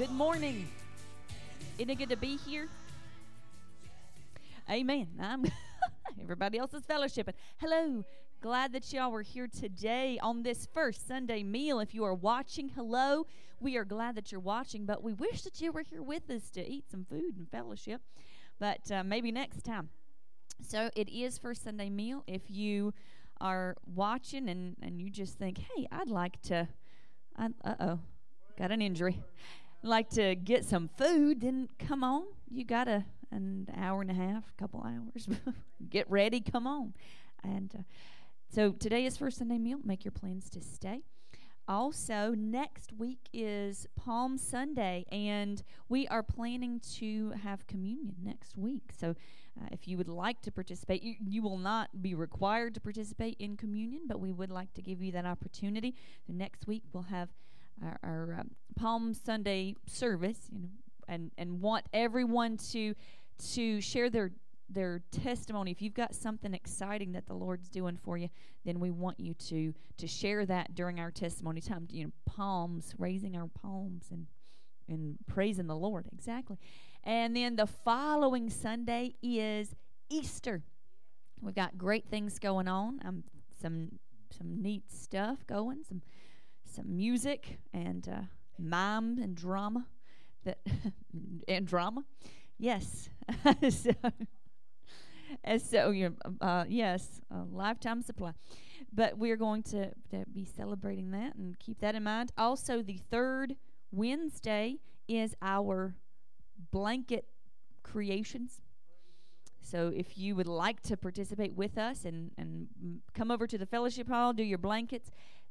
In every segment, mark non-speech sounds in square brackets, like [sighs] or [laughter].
Good morning. Isn't it good to be here? Amen. I'm [laughs] everybody else is fellowshipping. Hello. Glad that y'all were here today on this first Sunday meal. If you are watching, hello. We are glad that you're watching, but we wish that you were here with us to eat some food and fellowship. But uh, maybe next time. So it is first Sunday meal. If you are watching and, and you just think, hey, I'd like to, uh oh, got an injury like to get some food, then come on. You got a an hour and a half, a couple hours. [laughs] get ready, come on. And uh, so today is first Sunday meal. Make your plans to stay. Also, next week is Palm Sunday, and we are planning to have communion next week. So, uh, if you would like to participate, you, you will not be required to participate in communion, but we would like to give you that opportunity. So, next week we'll have our, our um, Palm Sunday service, you know, and and want everyone to to share their their testimony. If you've got something exciting that the Lord's doing for you, then we want you to to share that during our testimony time. You know, palms, raising our palms and and praising the Lord. Exactly. And then the following Sunday is Easter. We've got great things going on. Um, some some neat stuff going. Some some music and uh, mime and drama that [laughs] and drama yes. [laughs] So, and so you uh, yes a lifetime supply. But we're going to, to be celebrating that and keep that in mind. Also the third wednesday is our blanket creations. So if you would like to participate with us and, and come over to the fellowship hall do your blankets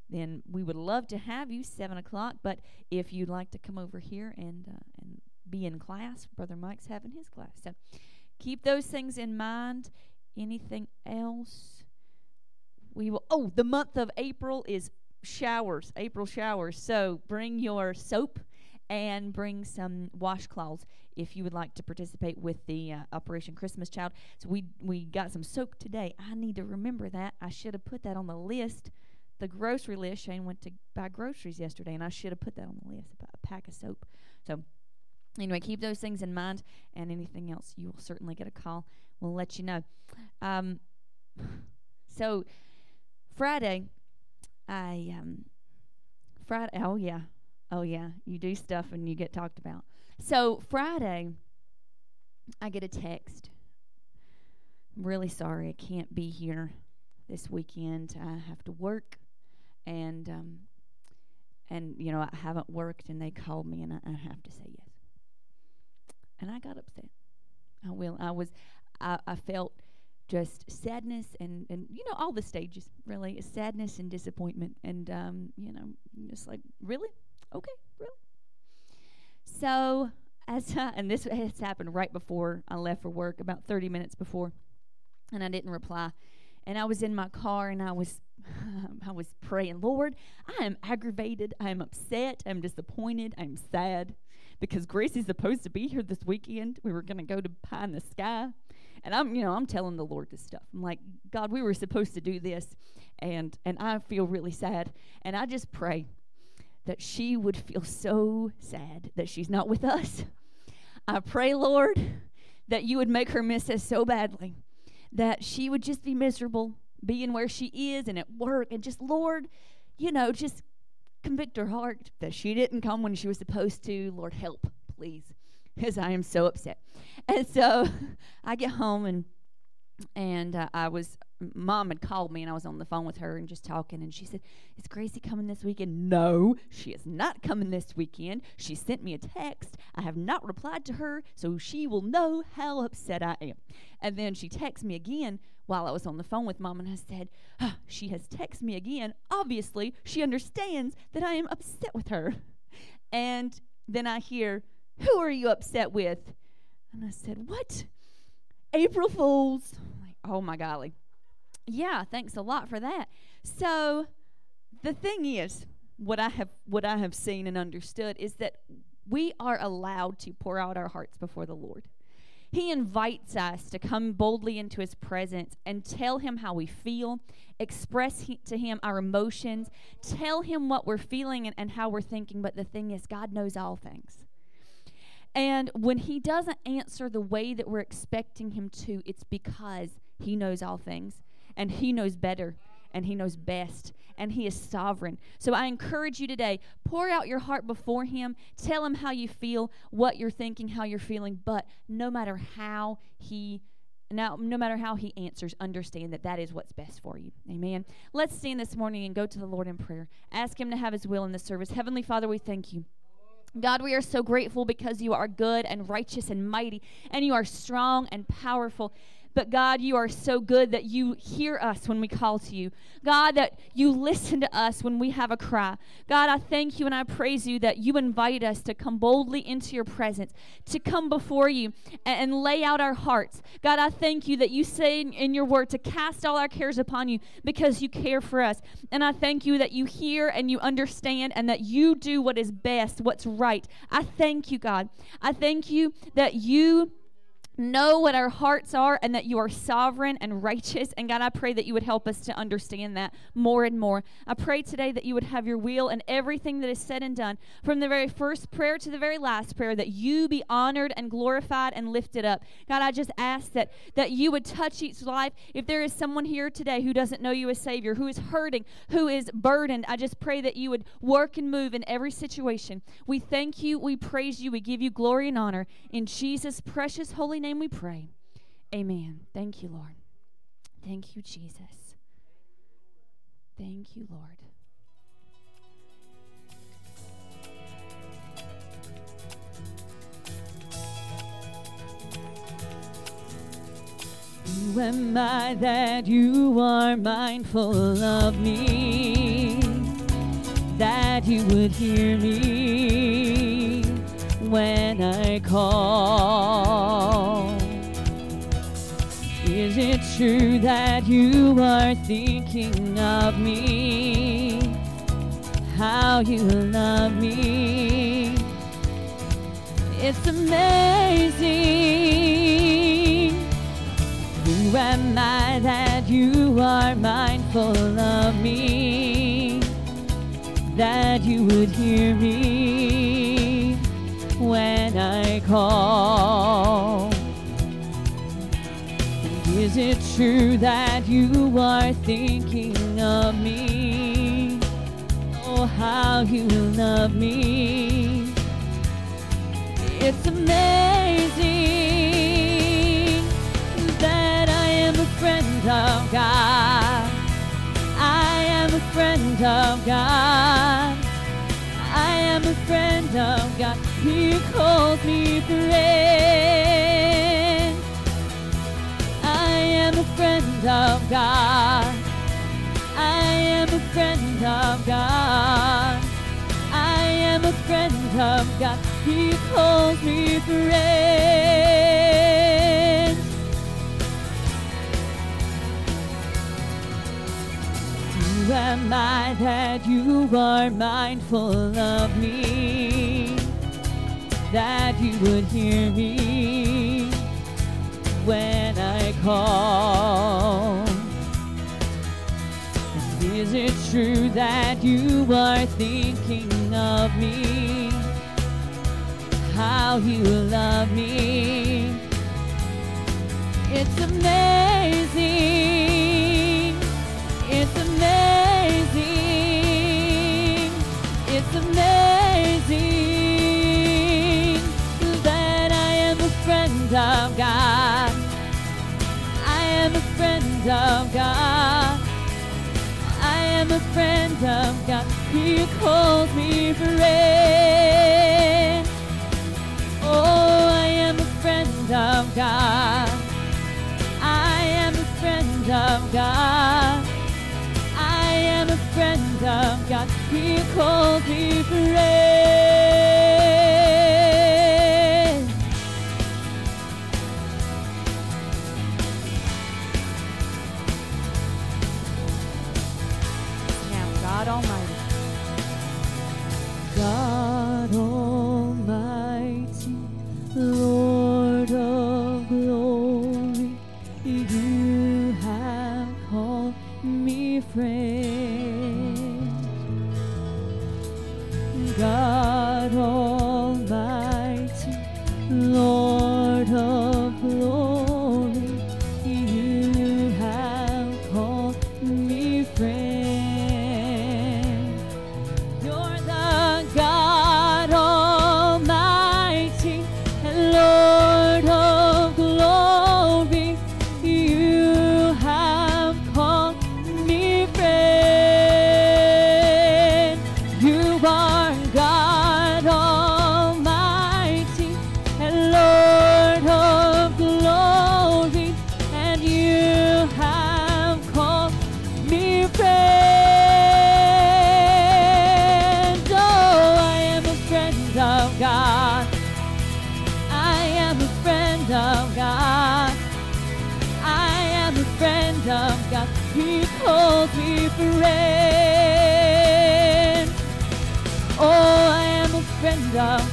then we would love to have you seven o'clock. But if you'd like to come over here and uh, and be in class, Brother Mike's having his class. So keep those things in mind. Anything else? We will. Oh, the month of April is showers. April showers. So bring your soap and bring some washcloths if you would like to participate with the uh, Operation Christmas Child. So we we got some soap today. I need to remember that. I should have put that on the list the grocery list. Shane went to buy groceries yesterday, and I should have put that on the list a pack of soap. So, anyway, keep those things in mind, and anything else, you will certainly get a call. We'll let you know. Um, [sighs] so, Friday, I um, Friday. Oh yeah, oh yeah. You do stuff and you get talked about. So Friday, I get a text. I'm really sorry I can't be here this weekend. I have to work and um, and you know I haven't worked, and they called me, and I, I have to say yes. And I got upset. I will. I was. I, I felt just sadness and and you know all the stages really sadness and disappointment and um you know just like really okay really so as uh, [laughs] and this has happened right before I left for work about 30 minutes before and I didn't reply and I was in my car and I was [laughs] I was praying, Lord, I am aggravated, I am upset, I'm disappointed, I'm sad because Gracie's supposed to be here this weekend. We were going to go to Pie in the Sky. And I'm, you know, I'm telling the Lord this stuff. I'm like, God, we were supposed to do this and and I feel really sad. And I just pray that she would feel so sad that she's not with us. I pray, Lord, that you would make her miss us so badly that she would just be miserable being where she is and at work and just lord you know just convict her heart that she didn't come when she was supposed to. Lord help please because i am so upset. And so [laughs] i get home and and uh, i was mom had called me and I was on the phone with her and just talking and she said, Is Gracie coming this weekend? No, she is not coming this weekend. She sent me a text. I have not replied to her, so she will know how upset I am. And then she texted me again while I was on the phone with mom and I said, oh, She has texted me again. Obviously, she understands that I am upset with her. And then I hear, Who are you upset with? And I said, What? April Fools. Like, oh my golly. Yeah, thanks a lot for that. So the thing is, what I have what I have seen and understood is that we are allowed to pour out our hearts before the Lord. He invites us to come boldly into his presence and tell him how we feel, express he, to him our emotions, tell him what we're feeling and, and how we're thinking. But the thing is, God knows all things. And when he doesn't answer the way that we're expecting him to, it's because he knows all things and he knows better and he knows best and he is sovereign. So I encourage you today, pour out your heart before him, tell him how you feel, what you're thinking, how you're feeling, but no matter how he now no matter how he answers understand that that is what's best for you. Amen. Let's stand this morning and go to the lord in prayer. Ask him to have his will in this service. Heavenly father we thank you. God, we are so grateful because you are good and righteous and mighty, and you are strong and powerful. But God, you are so good that you hear us when we call to you. God, that you listen to us when we have a cry. God, I thank you and I praise you that you invite us to come boldly into your presence, to come before you and, lay out our hearts. God, I thank you that you say in your word to cast all our cares upon you because you care for us. And I thank you that you hear and you understand and that you do what is best, what's right. I thank you, God. I thank you that you know what our hearts are and that you are sovereign and righteous. And God, I pray that you would help us to understand that more and more. I pray today that you would have your will in everything that is said and done, from the very first prayer to the very last prayer, that you be honored and glorified and lifted up. God, I just ask that, that you would touch each life. If there is someone here today who doesn't know you as Savior, who is hurting, who is burdened, I just pray that you would work and move in every situation. We thank you, we praise you, we give you glory and honor. In Jesus' precious holy name, name we pray. Amen. Thank you, Lord. Thank you, Jesus. Thank you, Lord. Who am I that you are mindful of me? That you would hear me when I call. Is it true that you are thinking of me? How you love me? It's amazing. Who am I that you are mindful of me? That you would hear me call. Is it true that you are thinking of me? Oh, how you love me. It's amazing that I am a friend of God. I am a friend of God. I am a friend of God. He calls me friend. I am a friend of God. I am a friend of God. I am a friend of God. He calls me friend. Who am I that you are mindful of me? That you would hear me when I call. Is it true that you are thinking of me? How you love me? It's amazing. Friend of God. I am a friend of God. He calls me friend. Oh, I am a friend of God. I am a friend of God. I am a friend of God. He calls me friend.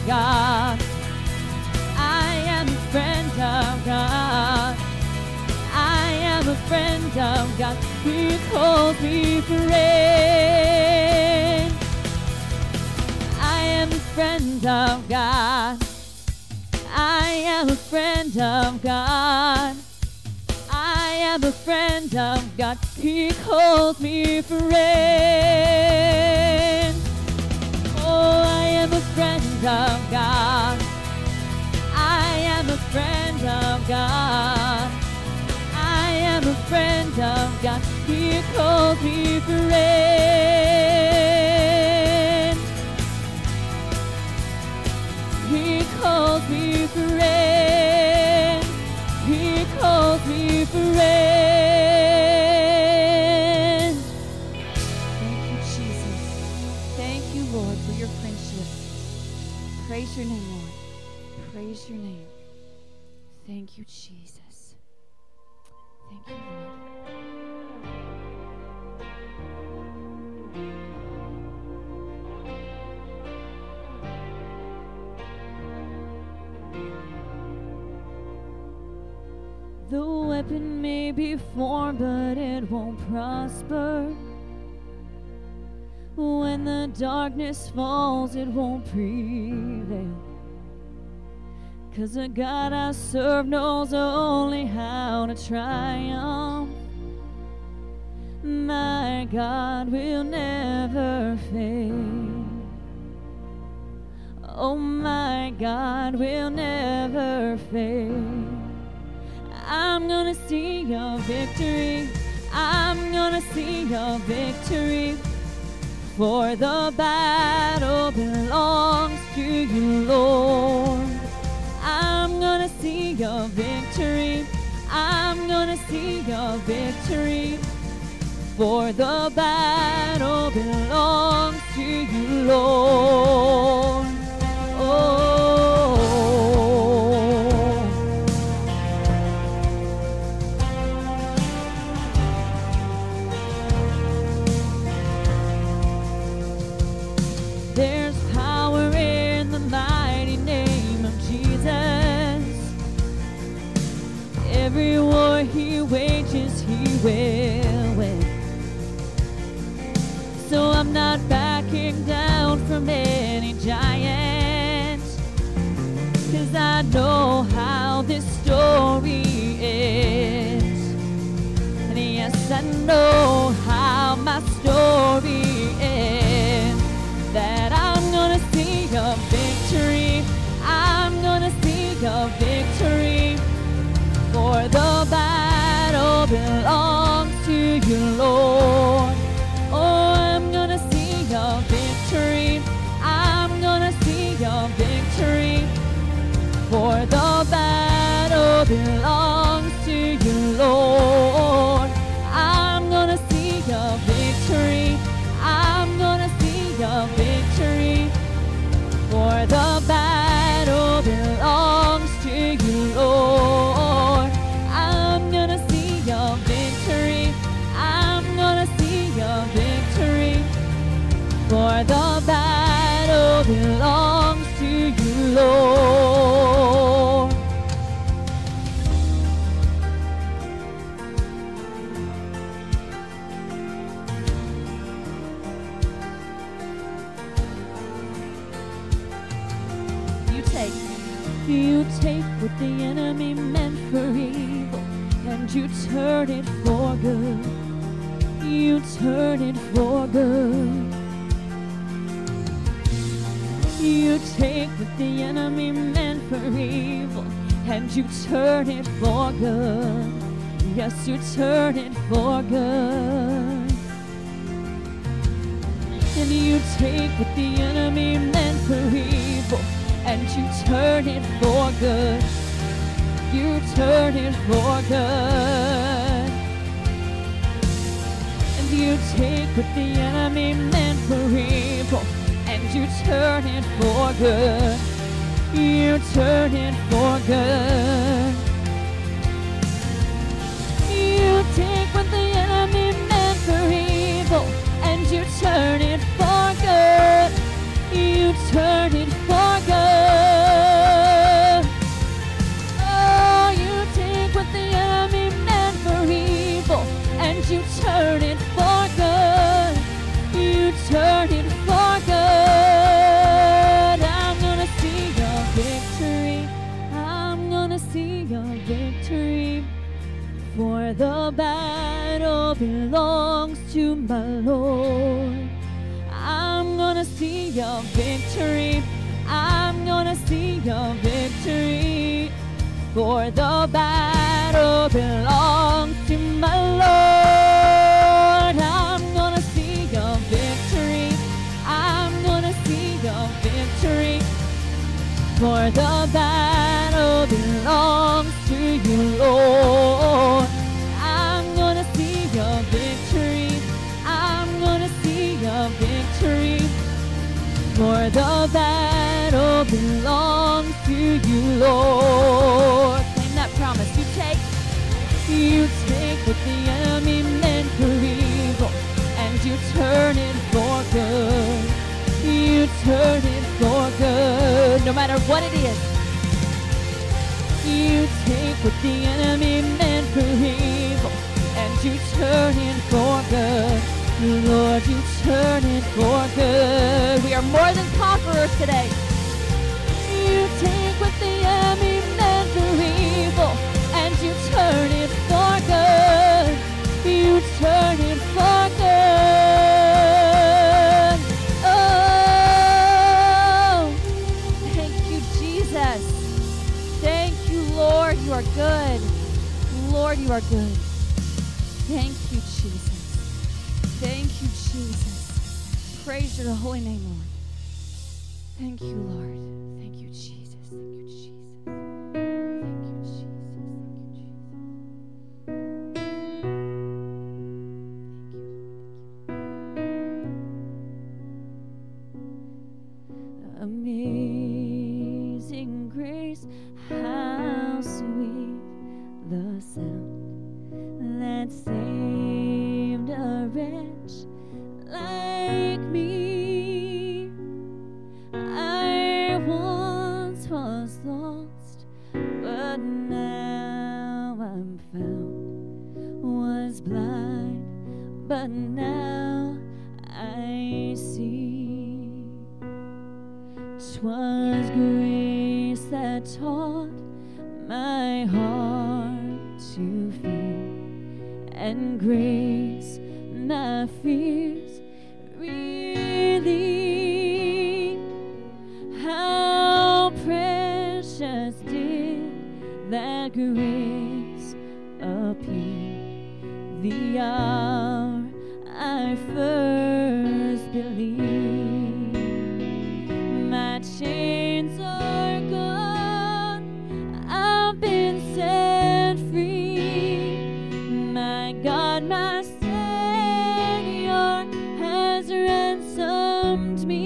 God. I am a friend of God. I am a friend of God. He calls me friend. I am a friend of God. I am a friend of God. I am a friend of God. He calls me friend. friend of God. I am a friend of God. I am a friend of God. He calls me friend. prosper. When the darkness falls, it won't prevail. Cause the God I serve knows only how to triumph. My God will never fail. Oh, my God will never fail. I'm gonna see your victory. I'm gonna see your victory. For the battle belongs to you, Lord. I'm gonna see your victory. I'm gonna see your victory. For the battle belongs to you, Lord. Oh. For the battle belongs to my Lord. I'm gonna see your victory. I'm gonna see your victory. For the battle belongs to my Lord. I'm gonna see your victory. I'm gonna see your victory. For the battle belongs to you, Lord. The battle belongs to you, Lord. Claim that promise. You take, you take what the enemy meant for evil, and you turn it for good. You turn it for good, no matter what it is. You take what the enemy meant for evil, and you turn it for good. Lord, you turn it for good. We are more than conquerors today. You take what the enemy meant for evil, and you turn it for good. You turn it for good. Oh, thank you, Jesus. Thank you, Lord. You are good. Lord, you are good. Thank you, Praise your holy name, Lord. Thank you, Lord. Ransomed me.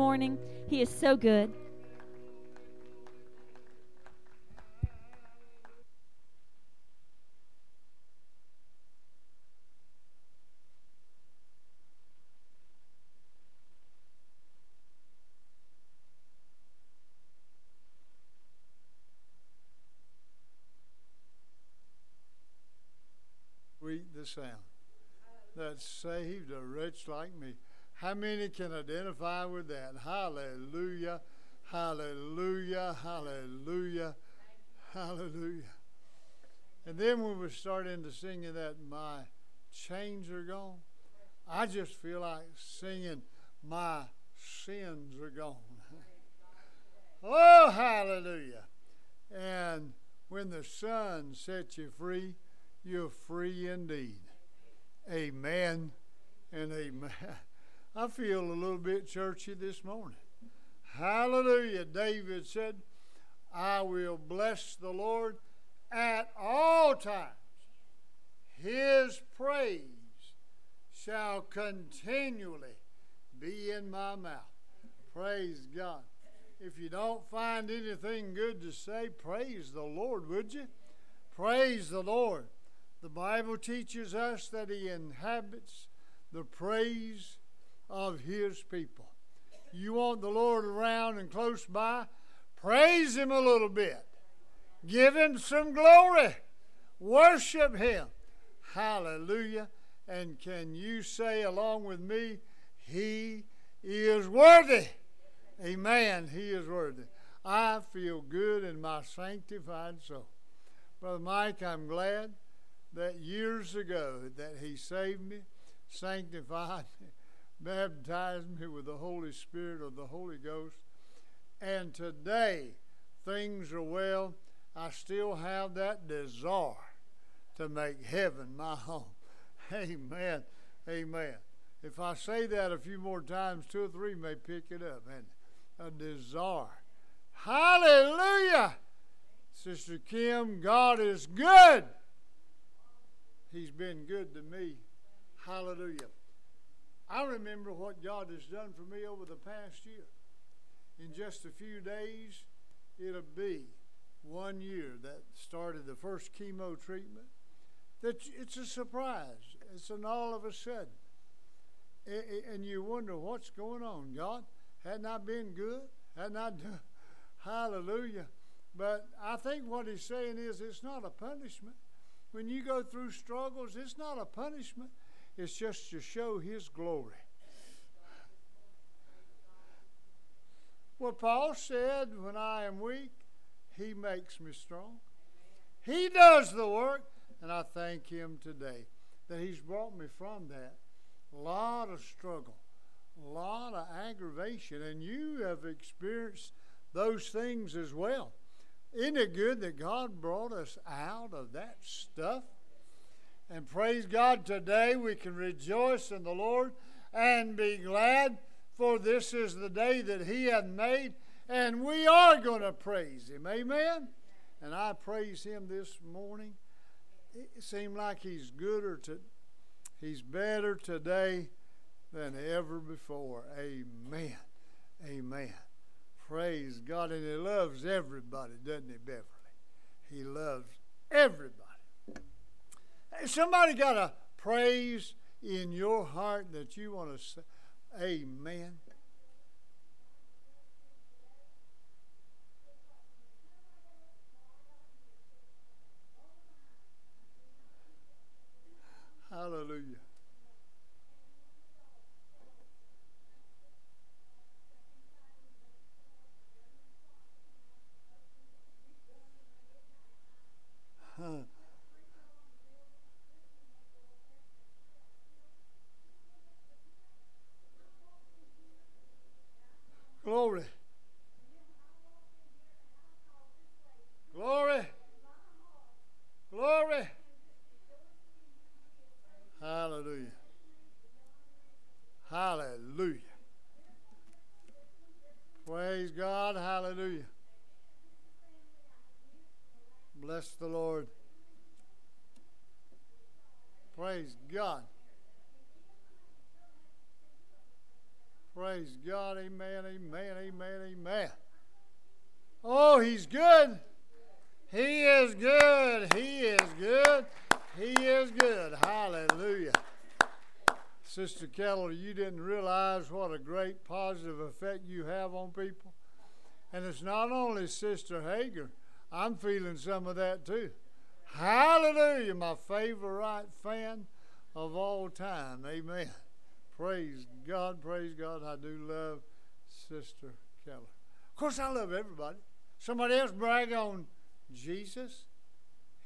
Morning. He is so good. Sweet the sound that saved a wretch like me. How many can identify with that? Hallelujah, hallelujah, hallelujah, hallelujah. And then when we start into singing that, my chains are gone, I just feel like singing, my sins are gone. [laughs] oh, hallelujah. And when the Son sets you free, you're free indeed. Amen and amen. [laughs] I feel a little bit churchy this morning. Hallelujah. David said, I will bless the Lord at all times. His praise shall continually be in my mouth. Praise God. If you don't find anything good to say, praise the Lord, would you? Praise the Lord. The Bible teaches us that He inhabits the praise of His people. You want the Lord around and close by? Praise Him a little bit. Give Him some glory. Worship Him. Hallelujah. And can you say along with me, He is worthy? Amen. He is worthy. I feel good in my sanctified soul. Brother Mike, I'm glad that years ago that he saved me, sanctified me, baptized me with the Holy Spirit of the Holy Ghost. And today things are well. I still have that desire to make heaven my home. [laughs] Amen. Amen. If I say that a few more times, two or three may pick it up. And a desire. Hallelujah. Sister Kim, God is good. He's been good to me. Hallelujah. I remember what God has done for me over the past year. In just a few days, it'll be one year that started the first chemo treatment. That it's a surprise. It's an all of a sudden. And you wonder what's going on. God, hadn't I been good? Hadn't I done? [laughs] Hallelujah. But I think what he's saying is it's not a punishment. When you go through struggles, it's not a punishment, it's just to show His glory. Well, Paul said, When I am weak, He makes me strong. He does the work, and I thank Him today that He's brought me from that. A lot of struggle, a lot of aggravation, and you have experienced those things as well. Isn't it good that God brought us out of that stuff? And praise God, today we can rejoice in the Lord and be glad, for this is the day that He hath made, and we are going to praise Him. Amen? And I praise Him this morning. It seemed like He's gooder to, He's better today than ever before. Amen. Amen. Praise God. And He loves everybody, doesn't He, Beverly? He loves everybody. Somebody got a praise in your heart that you want to say, Amen. Hallelujah. Glory. Glory. Glory. Hallelujah. Hallelujah. Praise God. Hallelujah. Bless the Lord. Praise God. Amen, amen, amen, amen. Oh, he's good. He is good. He is good. He is good. Hallelujah. Sister Keller, you didn't realize what a great positive effect you have on people. And it's not only Sister Hager. I'm feeling some of that too. Hallelujah, my favorite fan of all time. Amen. Praise God, praise God. I do love Sister Keller. Of course, I love everybody. Somebody else brag on Jesus.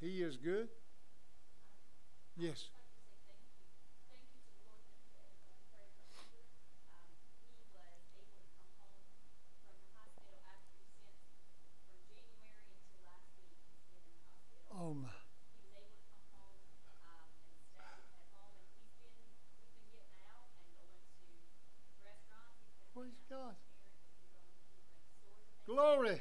He is good. Yes. Oh my. Praise God. Glory.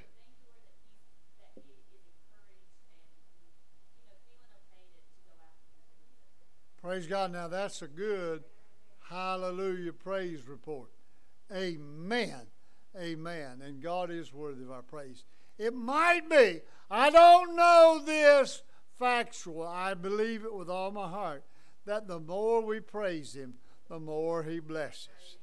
Praise God. Now that's a good hallelujah praise report. Amen. Amen. And God is worthy of our praise. It might be, I don't know this factual, I believe it with all my heart, that the more we praise Him, the more He blesses.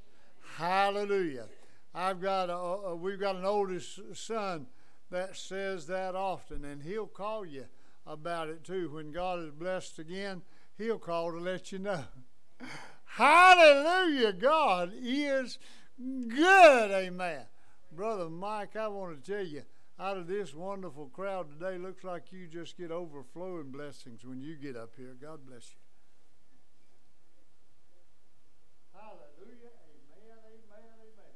Hallelujah. I've got a, we've got an oldest son that says that often, and he'll call you about it too. When God is blessed again, he'll call to let you know. [laughs] Hallelujah. God is good. Amen. Brother Mike, I want to tell you, out of this wonderful crowd today, looks like you just get overflowing blessings when you get up here. God bless you. Hallelujah. Amen. Amen. Amen.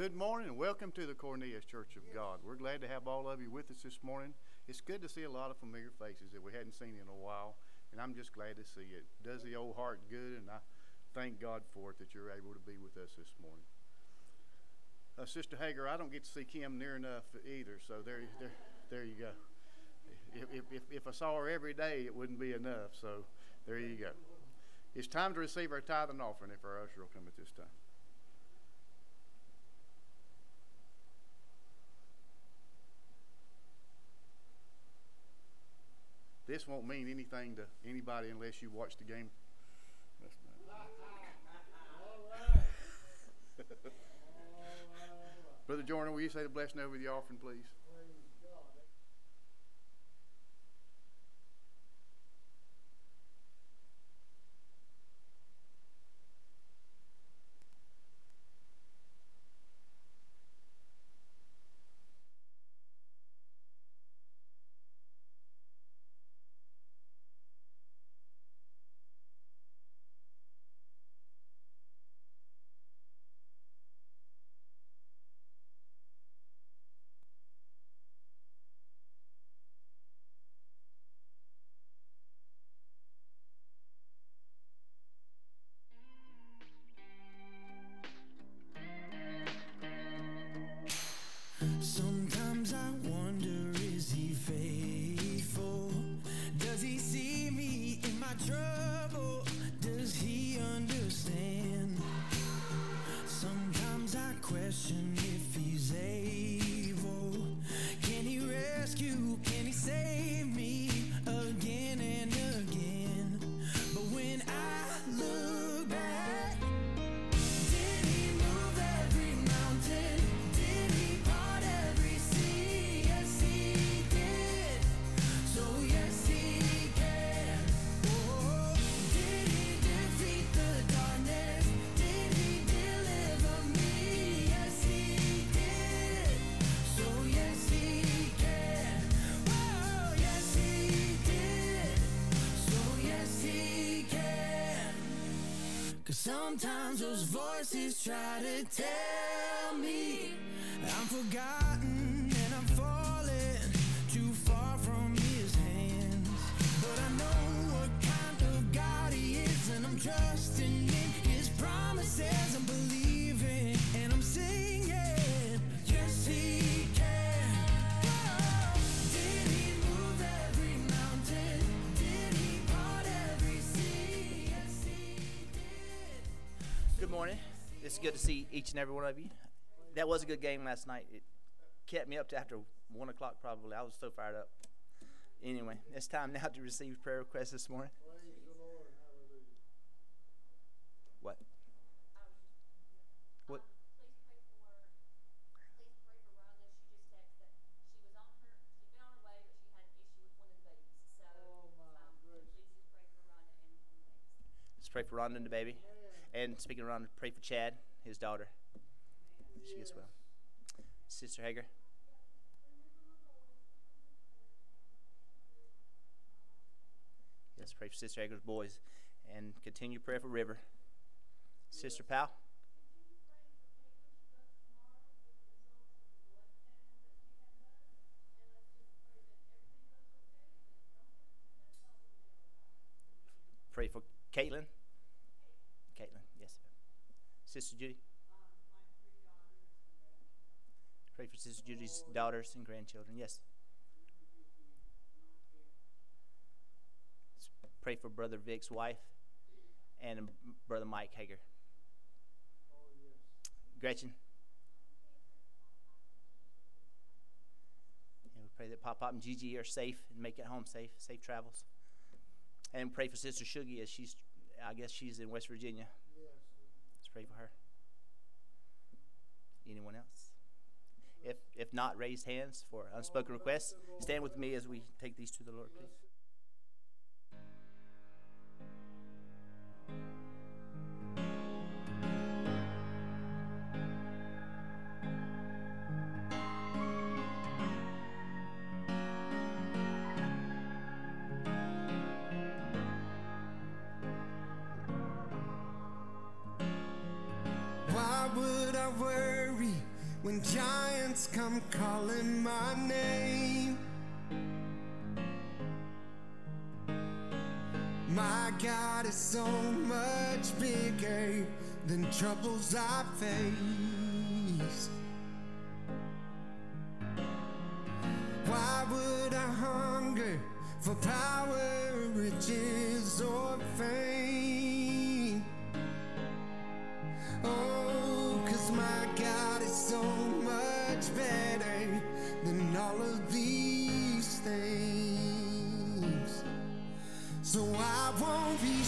Good morning and welcome to the Cornelius Church of God. We're glad to have all of you with us this morning. It's good to see a lot of familiar faces that we hadn't seen in a while, and I'm just glad to see it. Does the old heart good, and I thank God for it that you're able to be with us this morning. Uh, Sister Hager, I don't get to see Kim near enough either, so there, there, there you go. If, if, if I saw her every day, it wouldn't be enough, so there you go. It's time to receive our tithe and offering if our usher will come at this time. This won't mean anything to anybody unless you watch the game. [laughs] Brother Jordan, will you say the blessing over the offering, please? Sometimes those voices try to tell me I'm forgotten and I'm falling too far from his hands. But I know what kind of God he is, and I'm trusting it's good to see each and every one of you. That was a good game last night. It kept me up to after one o'clock probably. I was so fired up. Anyway, it's time now to receive prayer requests this morning. What? What? Let's pray for Rhonda and the baby. And speaking around, pray for Chad, his daughter. She gets well. Sister Hager. Let's pray for Sister Hager's boys and continue prayer for River. Sister Powell. Pray for Caitlin. Yes. Sister Judy. Pray for Sister Judy's daughters and grandchildren. Yes. Pray for Brother Vic's wife and Brother Mike Hager. Gretchen. And we pray that Pop Pop and Gigi are safe and make it home safe, safe travels. And pray for Sister Shuggy as she's, I guess she's in West Virginia. Pray for her. Anyone else? If if not, raise hands for unspoken requests. Stand with me as we take these to the Lord, please. Troubles I face. Why would I hunger for power, riches, or fame? Oh, cause my God is so much better than all of these things. So I won't be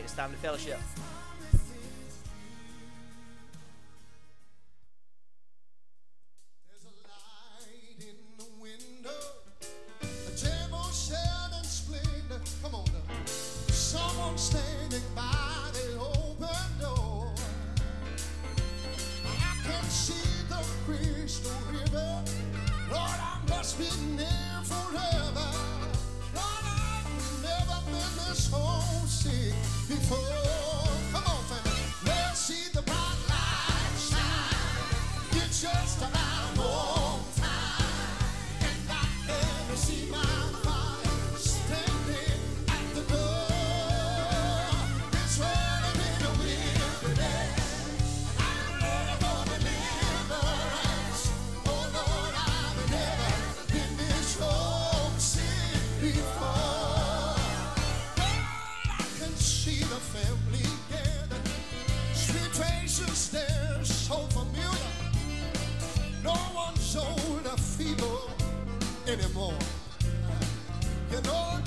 It's time to fellowship. Anymore. You know,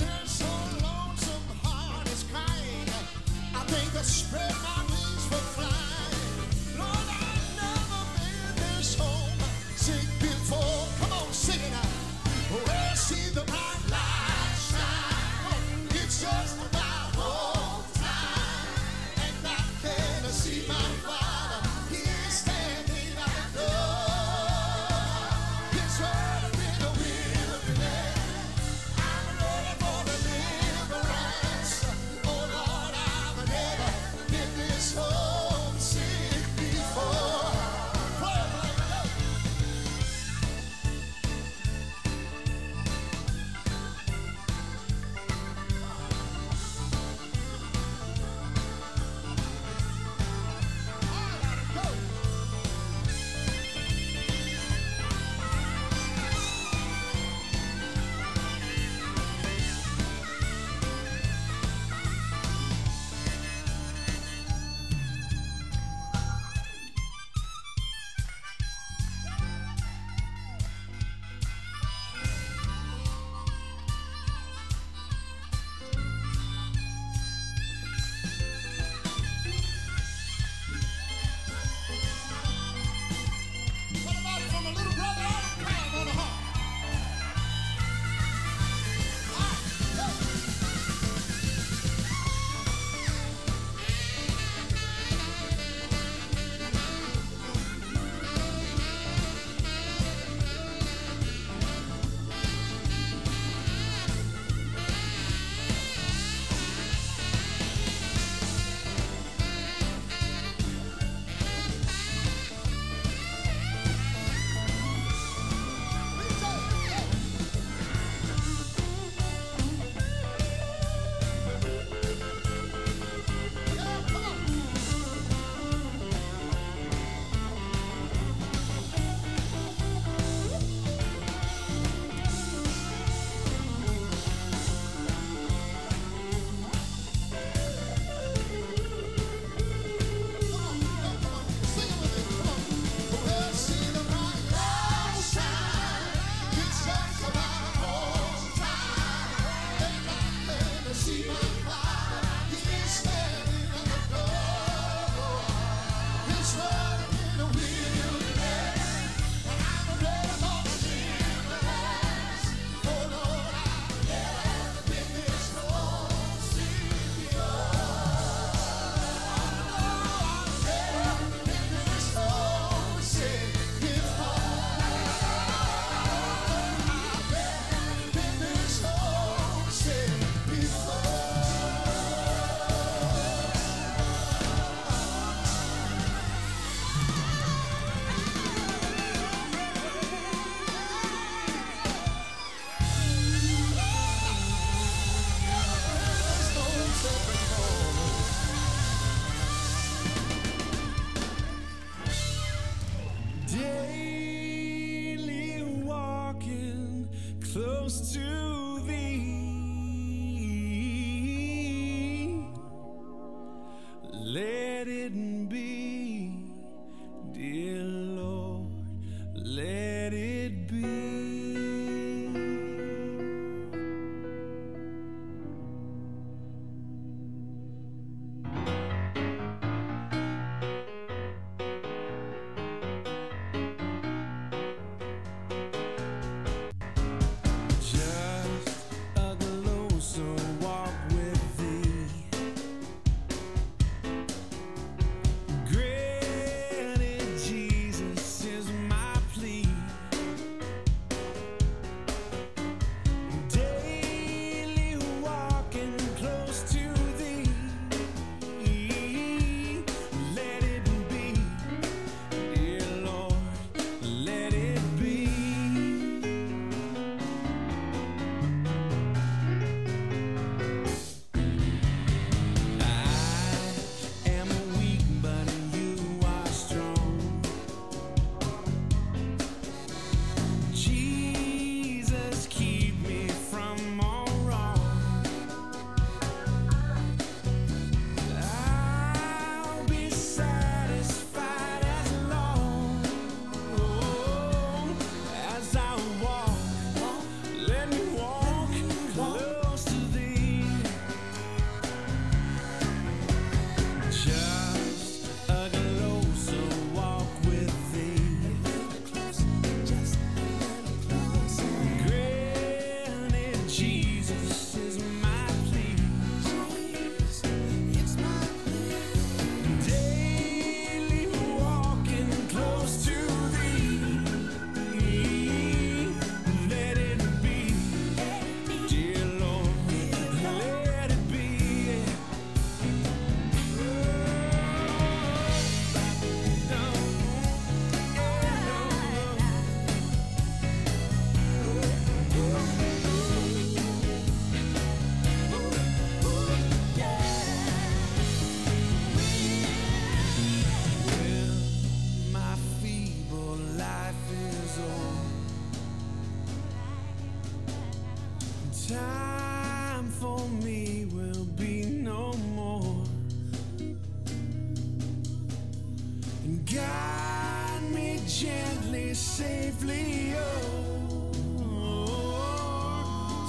guide me gently, safely, oh,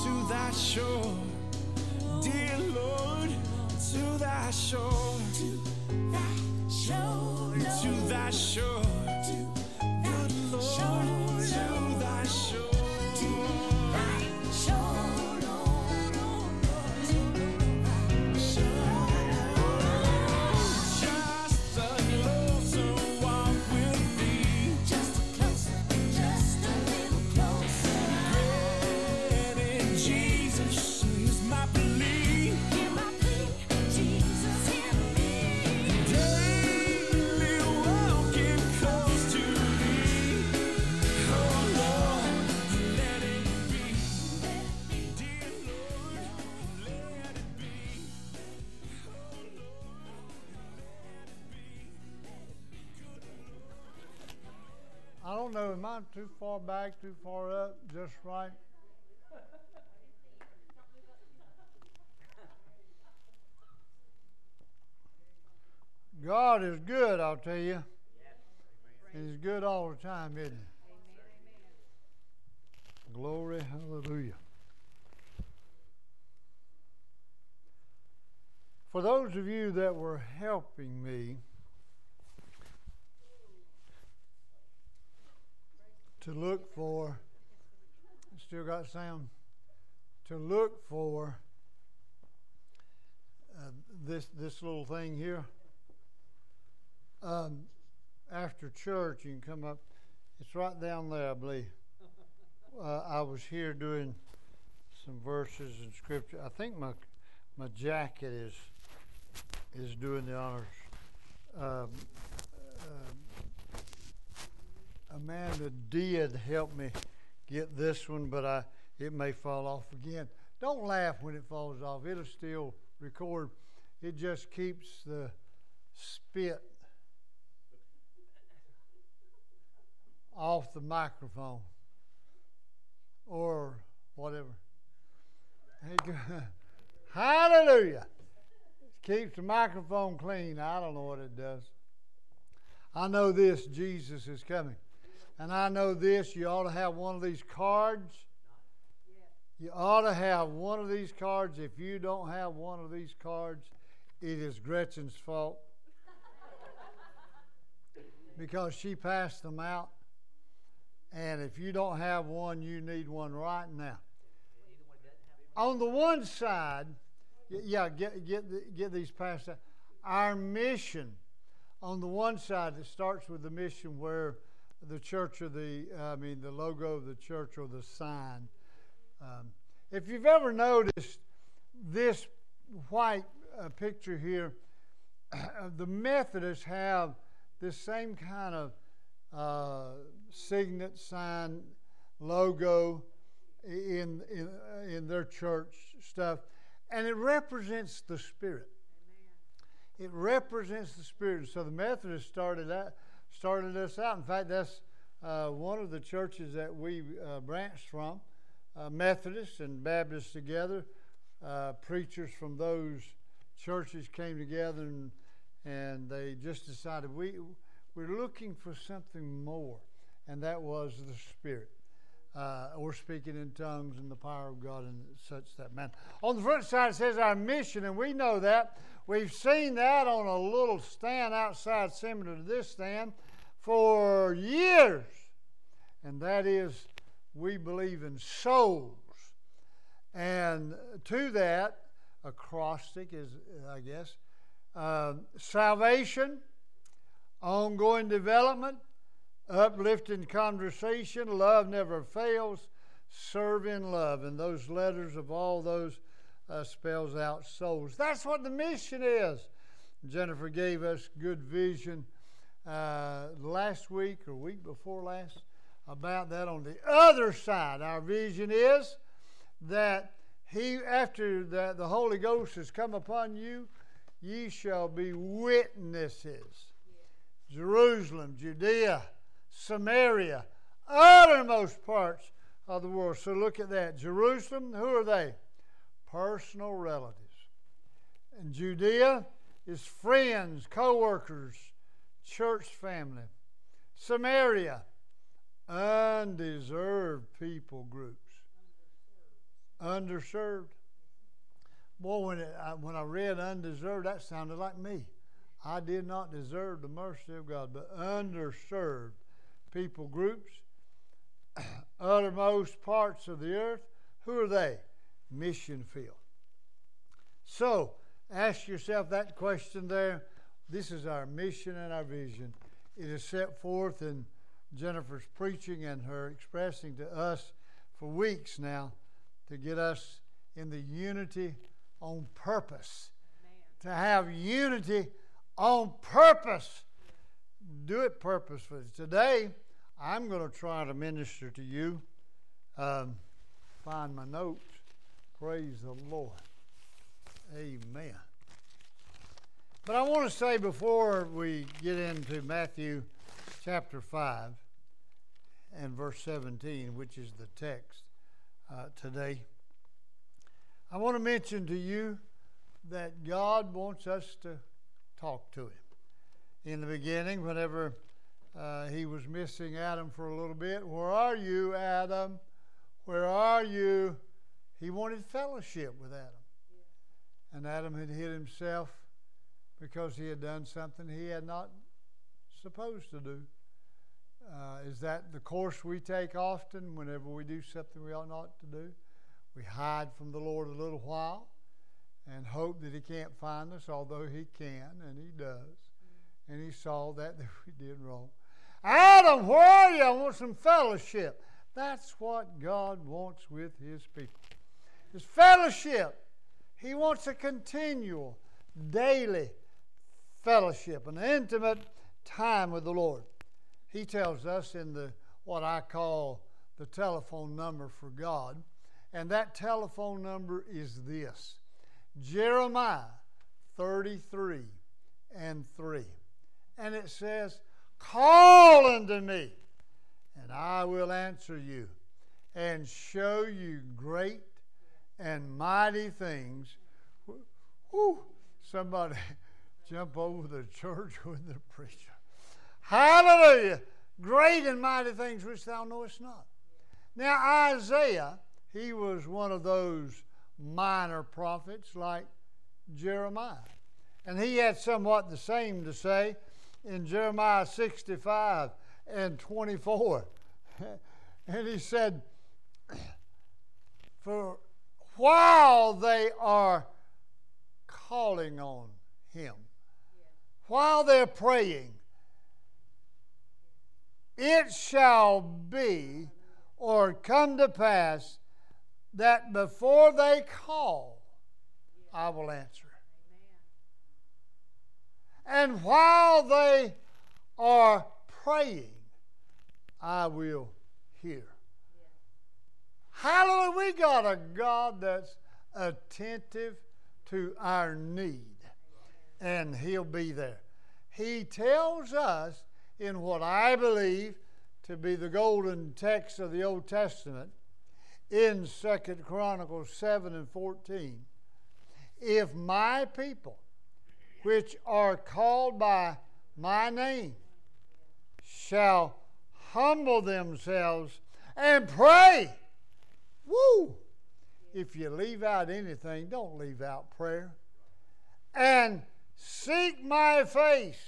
to thy shore, dear Lord, to thy shore, to thy shore, Lord. to thy shore. Am I too far back, too far up, just right? God is good, I'll tell you. He's good all the time, isn't He? Glory, hallelujah. For those of you that were helping me, to look for, still got sound, to look for uh, this this little thing here. Um, after church, you can come up. It's right down there, I believe. Uh, I was here doing some verses in scripture. I think my my jacket is is doing the honors. Um, Amanda did help me get this one, but I it may fall off again. Don't laugh when it falls off. It'll still record. It just keeps the spit off the microphone or whatever. [laughs] Hallelujah. Keeps the microphone clean. I don't know what it does. I know this Jesus is coming. And I know this you ought to have one of these cards. You ought to have one of these cards. If you don't have one of these cards, it is Gretchen's fault. because she passed them out. And if you don't have one, you need one right now. On the one side, yeah, get get get these passed out. Our mission on the one side, it starts with the mission where the church or the I mean the logo of the church or the sign. Um, if you've ever noticed this white uh, picture here, [clears throat] the Methodists have this same kind of uh, signet sign logo in in uh, in their church stuff, and it represents the Spirit. It represents the Spirit. So the Methodists started that started us out. In fact, that's uh, one of the churches that we uh, branched from. Uh, Methodists and Baptists together. Uh, preachers from those churches came together and and they just decided we we're looking for something more, and that was the Spirit. Uh, or speaking in tongues and the power of God and such that man. On the front side it says our mission, and we know that. We've seen that on a little stand outside similar to this stand for years. And that is we believe in souls. And to that, acrostic is, I guess, uh, salvation, ongoing development, uplifting conversation, love never fails, serve in love. And those letters of all those uh, spells out souls. That's what the mission is. Jennifer gave us good vision uh, last week or week before last about that on the other side. Our vision is that he after the, the Holy Ghost has come upon you, ye shall be witnesses. Jerusalem, Judea, Samaria, uttermost parts of the world. So look at that. Jerusalem, who are they? Personal relatives. And Judea is friends, co workers, church family. Samaria, undeserved people groups. Underserved. Boy, when, it, I, when I read undeserved, that sounded like me. I did not deserve the mercy of God, but underserved people groups, [clears throat] uttermost parts of the earth. Who are they? Mission field. So, ask yourself that question there. This is our mission and our vision. It is set forth in Jennifer's preaching and her expressing to us for weeks now to get us in the unity on purpose. To have unity on purpose. Do it purposefully. Today, I'm going to try to minister to you. Um, find my notes. Praise the Lord. Amen. But I want to say before we get into Matthew chapter 5 and verse 17, which is the text uh, today, I want to mention to you that God wants us to talk to Him. In the beginning, whenever uh, he was missing Adam for a little bit, where are you, Adam? Where are you? He wanted fellowship with Adam. And Adam had hid himself because he had done something he had not supposed to do. Uh, is that the course we take often whenever we do something we ought not to do? We hide from the Lord a little while and hope that He can't find us, although He can, and He does. And He saw that, [laughs] that we did wrong. Adam, where are you? I want some fellowship. That's what God wants with His people. His fellowship. He wants a continual, daily fellowship, an intimate time with the Lord. He tells us in the what I call the telephone number for God, and that telephone number is this Jeremiah 33 and 3. And it says, Call unto me, and I will answer you, and show you great and mighty things. Whew, somebody jump over the [laughs] church with the preacher. Hallelujah! Great and mighty things which thou knowest not. Now, Isaiah, he was one of those minor prophets like Jeremiah. And he had somewhat the same to say in Jeremiah 65 and 24. [laughs] and he said, [clears throat] For while they are calling on him, while they're praying, it shall be or come to pass that before they call, I will answer. And while they are praying, I will hear. Hallelujah. We got a God that's attentive to our need, and He'll be there. He tells us in what I believe to be the golden text of the Old Testament in Second Chronicles 7 and 14. If my people, which are called by my name, shall humble themselves and pray. Woo! If you leave out anything, don't leave out prayer. And seek my face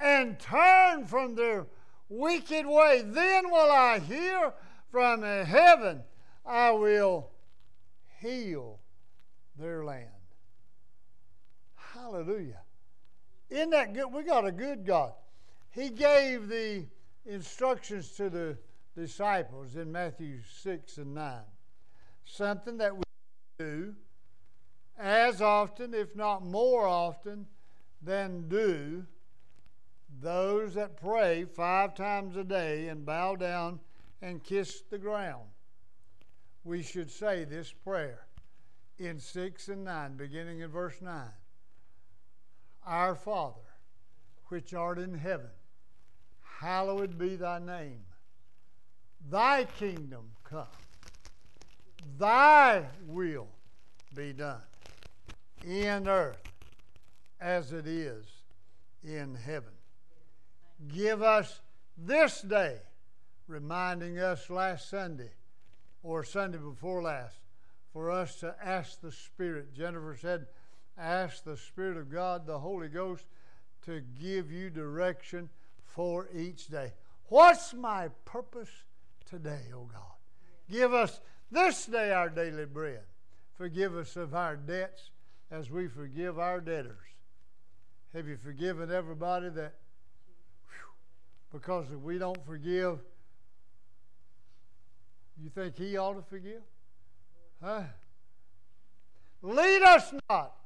and turn from their wicked way. Then will I hear from heaven, I will heal their land. Hallelujah. Isn't that good? We got a good God. He gave the instructions to the disciples in Matthew 6 and 9. Something that we do as often, if not more often, than do those that pray five times a day and bow down and kiss the ground. We should say this prayer in 6 and 9, beginning in verse 9. Our Father, which art in heaven, hallowed be thy name. Thy kingdom come. Thy will be done in earth as it is in heaven. Give us this day reminding us last Sunday or Sunday before last for us to ask the Spirit. Jennifer said, Ask the Spirit of God, the Holy Ghost, to give you direction for each day. What's my purpose today, O God? Give us this day our daily bread. Forgive us of our debts as we forgive our debtors. Have you forgiven everybody that? whew, because if we don't forgive, you think He ought to forgive? Huh? Lead us not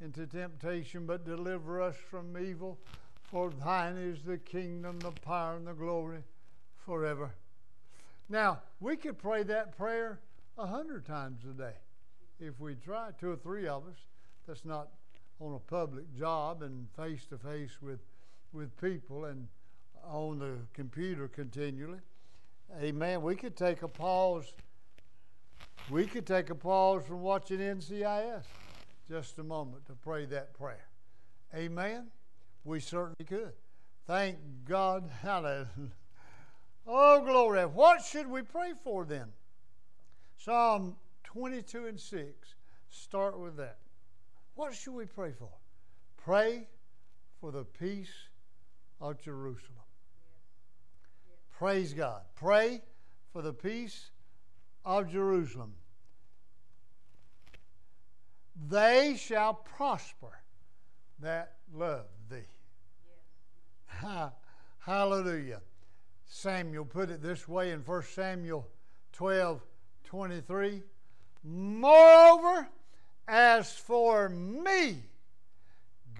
into temptation, but deliver us from evil. For thine is the kingdom, the power, and the glory forever. Now, we could pray that prayer a hundred times a day if we try, two or three of us. That's not on a public job and face to face with with people and on the computer continually. Amen. We could take a pause. We could take a pause from watching NCIS just a moment to pray that prayer. Amen. We certainly could. Thank God. [laughs] Hallelujah. Oh, glory. What should we pray for then? Psalm 22 and 6. Start with that. What should we pray for? Pray for the peace of Jerusalem. Praise God. Pray for the peace of Jerusalem. They shall prosper that love thee. Ha- [laughs] Hallelujah. Samuel put it this way in 1 Samuel 12 23. Moreover, as for me,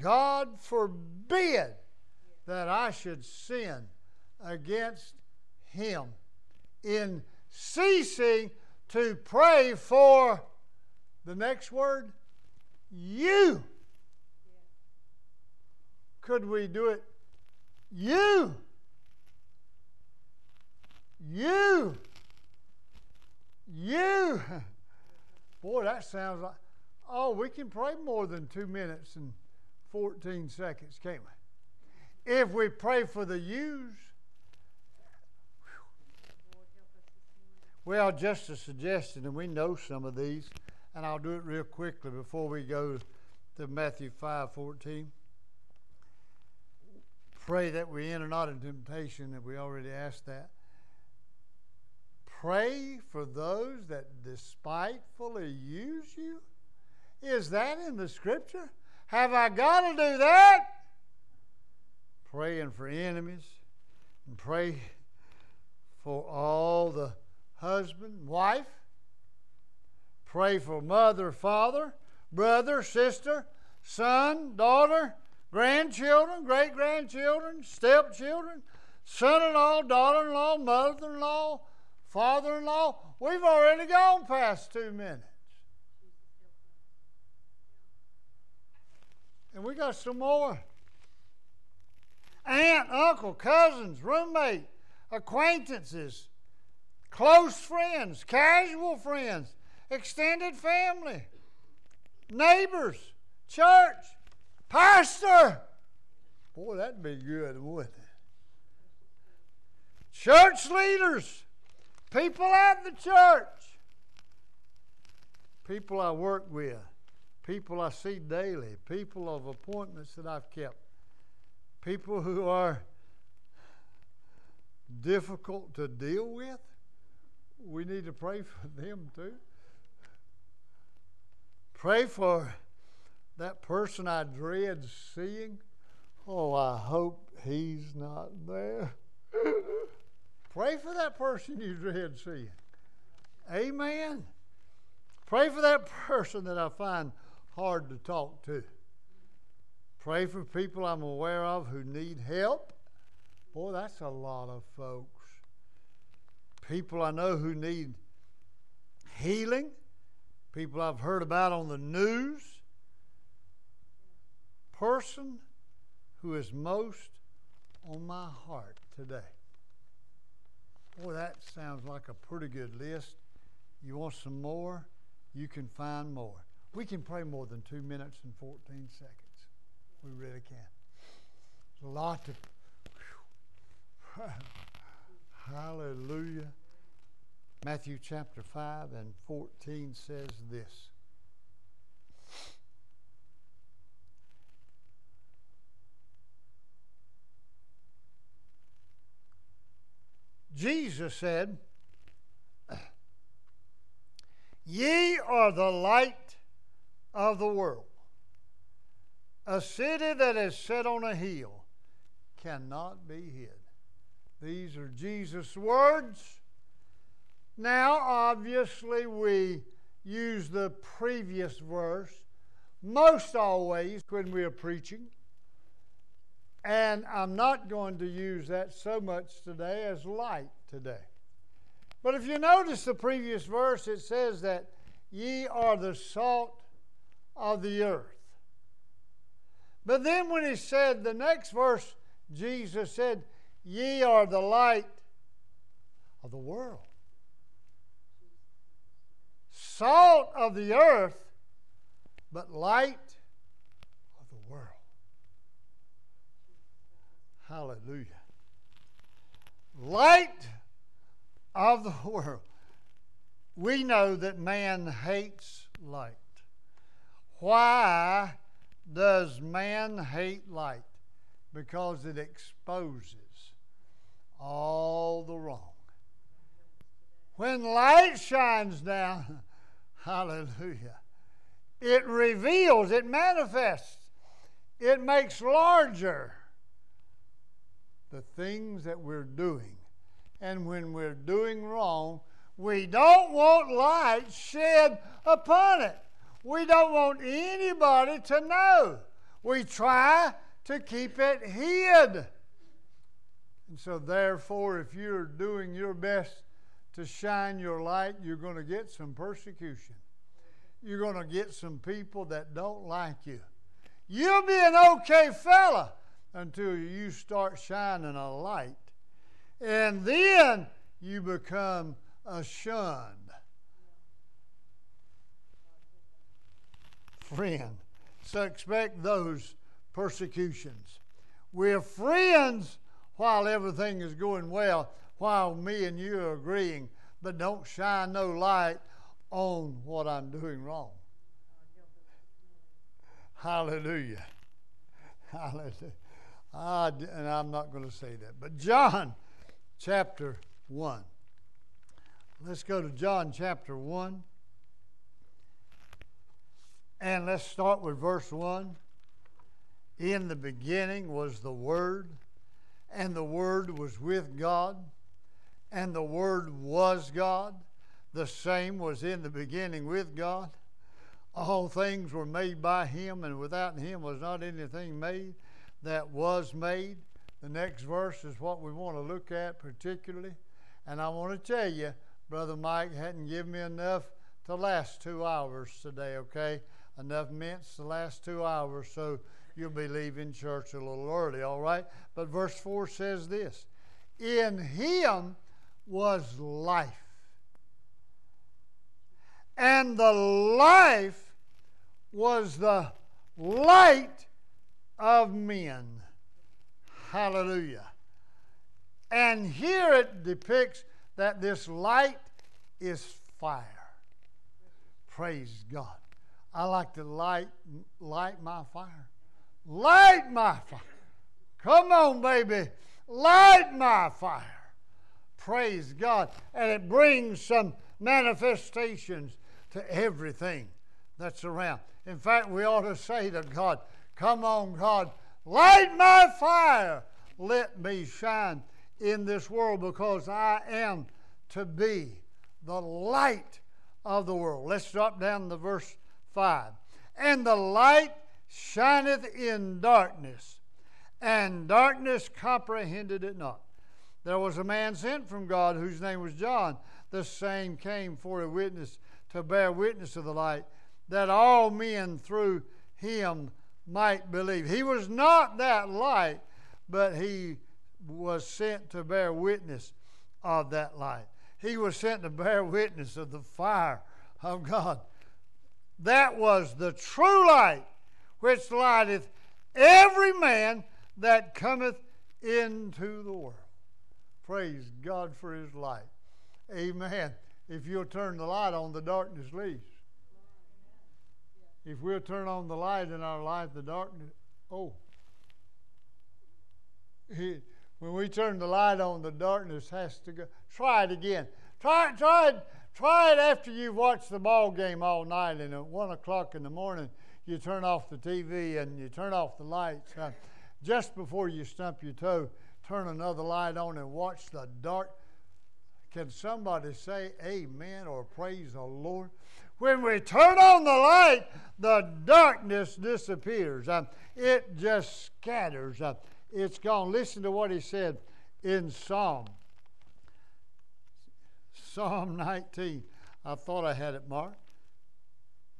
God forbid that I should sin against him in ceasing to pray for the next word, you. Could we do it? You. You. You. [laughs] Boy, that sounds like, oh, we can pray more than two minutes and 14 seconds, can't we? If we pray for the yous, well, just a suggestion, and we know some of these, and I'll do it real quickly before we go to Matthew 5 14. Pray that we enter not in temptation, that we already asked that. Pray for those that despitefully use you. Is that in the scripture? Have I got to do that? Praying for enemies and pray for all the husband, wife. Pray for mother, father, brother, sister, son, daughter, grandchildren, great grandchildren, stepchildren, son in law, daughter in law, mother in law, father in law. We've already gone past two minutes. And we got some more. Aunt, uncle, cousins, roommate, acquaintances, close friends, casual friends, extended family, neighbors, church, pastor. Boy, that'd be good, wouldn't it? Church leaders, people at the church, people I work with, people I see daily, people of appointments that I've kept, people who are difficult to deal with. We need to pray for [laughs] them too. Pray for that person I dread seeing. Oh, I hope he's not there. [laughs] Pray for that person you dread seeing. Amen. Pray for that person that I find hard to talk to. Pray for people I'm aware of who need help. Boy, that's a lot of folks. People I know who need healing. People I've heard about on the news. Person who is most on my heart today. Boy, that sounds like a pretty good list. You want some more? You can find more. We can pray more than two minutes and 14 seconds. We really can. There's a lot to. [laughs] Hallelujah. Matthew chapter 5 and 14 says this. Jesus said, Ye are the light of the world. A city that is set on a hill cannot be hid. These are Jesus' words. Now, obviously, we use the previous verse most always when we are preaching. And I'm not going to use that so much today as light today. But if you notice the previous verse, it says that ye are the salt of the earth. But then when he said the next verse, Jesus said, Ye are the light of the world. Salt of the earth, but light of the world. Hallelujah. Light of the world. We know that man hates light. Why does man hate light? Because it exposes all the wrong. When light shines down, [laughs] hallelujah, it reveals, it manifests, it makes larger the things that we're doing. And when we're doing wrong, we don't want light shed upon it. We don't want anybody to know. We try to keep it hid. And so, therefore, if you're doing your best to shine your light, you're going to get some persecution. You're going to get some people that don't like you. You'll be an okay fella until you start shining a light. And then you become a shunned friend. So expect those persecutions. We're friends while everything is going well, while me and you are agreeing, but don't shine no light on what I'm doing wrong. Hallelujah. Hallelujah. I, and I'm not going to say that. But John chapter 1. Let's go to John chapter 1. And let's start with verse 1. In the beginning was the Word, and the Word was with God, and the Word was God. The same was in the beginning with God. All things were made by Him, and without Him was not anything made that was made. The next verse is what we want to look at particularly. And I want to tell you, Brother Mike hadn't given me enough to last two hours today, okay? Enough mints to last two hours, so you'll be leaving church a little early, all right? But verse 4 says this In him was life. And the life was the light of men. Hallelujah. And here it depicts that this light is fire. Praise God. I like to light light my fire. Light my fire. Come on, baby. Light my fire. Praise God. And it brings some manifestations to everything that's around. In fact, we ought to say to God, Come on, God, light my fire. Let me shine in this world because I am to be the light of the world. Let's drop down to verse 5. And the light shineth in darkness, and darkness comprehended it not. There was a man sent from God whose name was John. The same came for a witness to bear witness of the light, that all men through him might believe. He was not that light, but he was sent to bear witness of that light. He was sent to bear witness of the fire of God. That was the true light which lighteth every man that cometh into the world. Praise God for His light. Amen. If you'll turn the light on, the darkness leaves. If we'll turn on the light in our life, the darkness, oh. He, when we turn the light on, the darkness has to go. Try it again. Try it, try it, try it after you've watched the ball game all night and at one o'clock in the morning you turn off the TV and you turn off the lights. Uh, just before you stump your toe, turn another light on and watch the dark. Can somebody say amen or praise the Lord? When we turn on the light, the darkness disappears. Uh, it just scatters. Uh, it's gone. Listen to what he said in Psalm. Psalm 19. I thought I had it marked.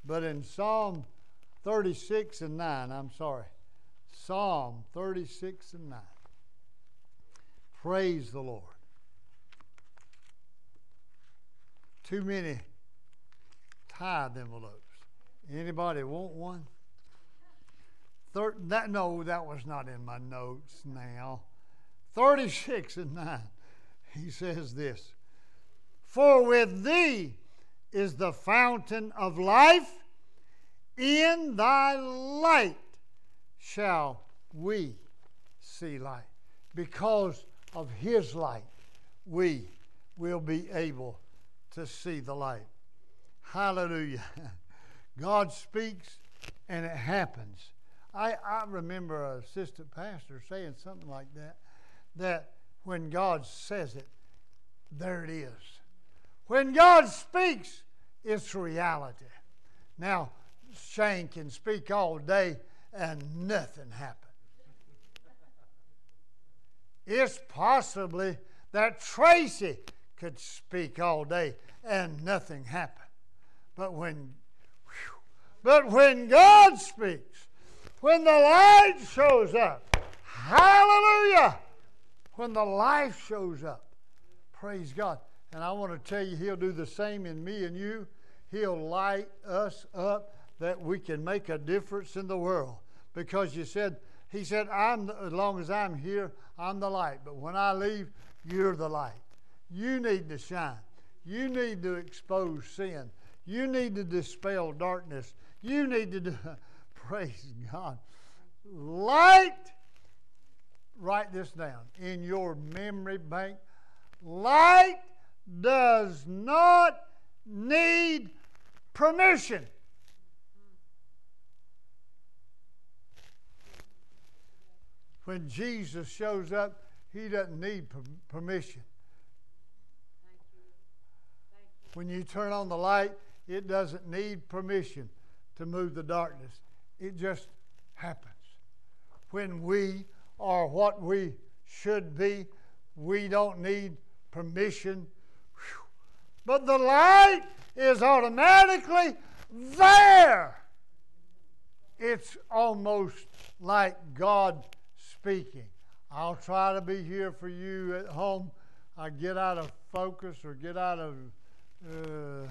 But in Psalm 36 and 9, I'm sorry. Psalm 36 and 9. Praise the Lord. Too many tithe envelopes. Anybody want one? Thir- that no, that was not in my notes now. 36 and 9. He says this For with thee is the fountain of life, in thy light shall we see light. Because of his light, we will be able to see the light. Hallelujah. [laughs] God speaks and it happens. I, I remember an assistant pastor saying something like that that when God says it, there it is. When God speaks, it's reality. Now, Shane can speak all day and nothing happens. It's possibly that Tracy could speak all day and nothing happened. But when, whew, but when God speaks, when the light shows up, hallelujah! When the life shows up, praise God. And I want to tell you, He'll do the same in me and you. He'll light us up that we can make a difference in the world. Because you said, He said, I'm as long as I'm here, I'm the light. But when I leave, you're the light. You need to shine. You need to expose sin. You need to dispel darkness. You need to do, [laughs] praise God. Light, write this down in your memory bank. Light does not need permission. When Jesus shows up, he doesn't need permission. When you turn on the light, it doesn't need permission to move the darkness. It just happens. When we are what we should be, we don't need permission. But the light is automatically there. It's almost like God speaking. I'll try to be here for you at home. I get out of focus or get out of uh,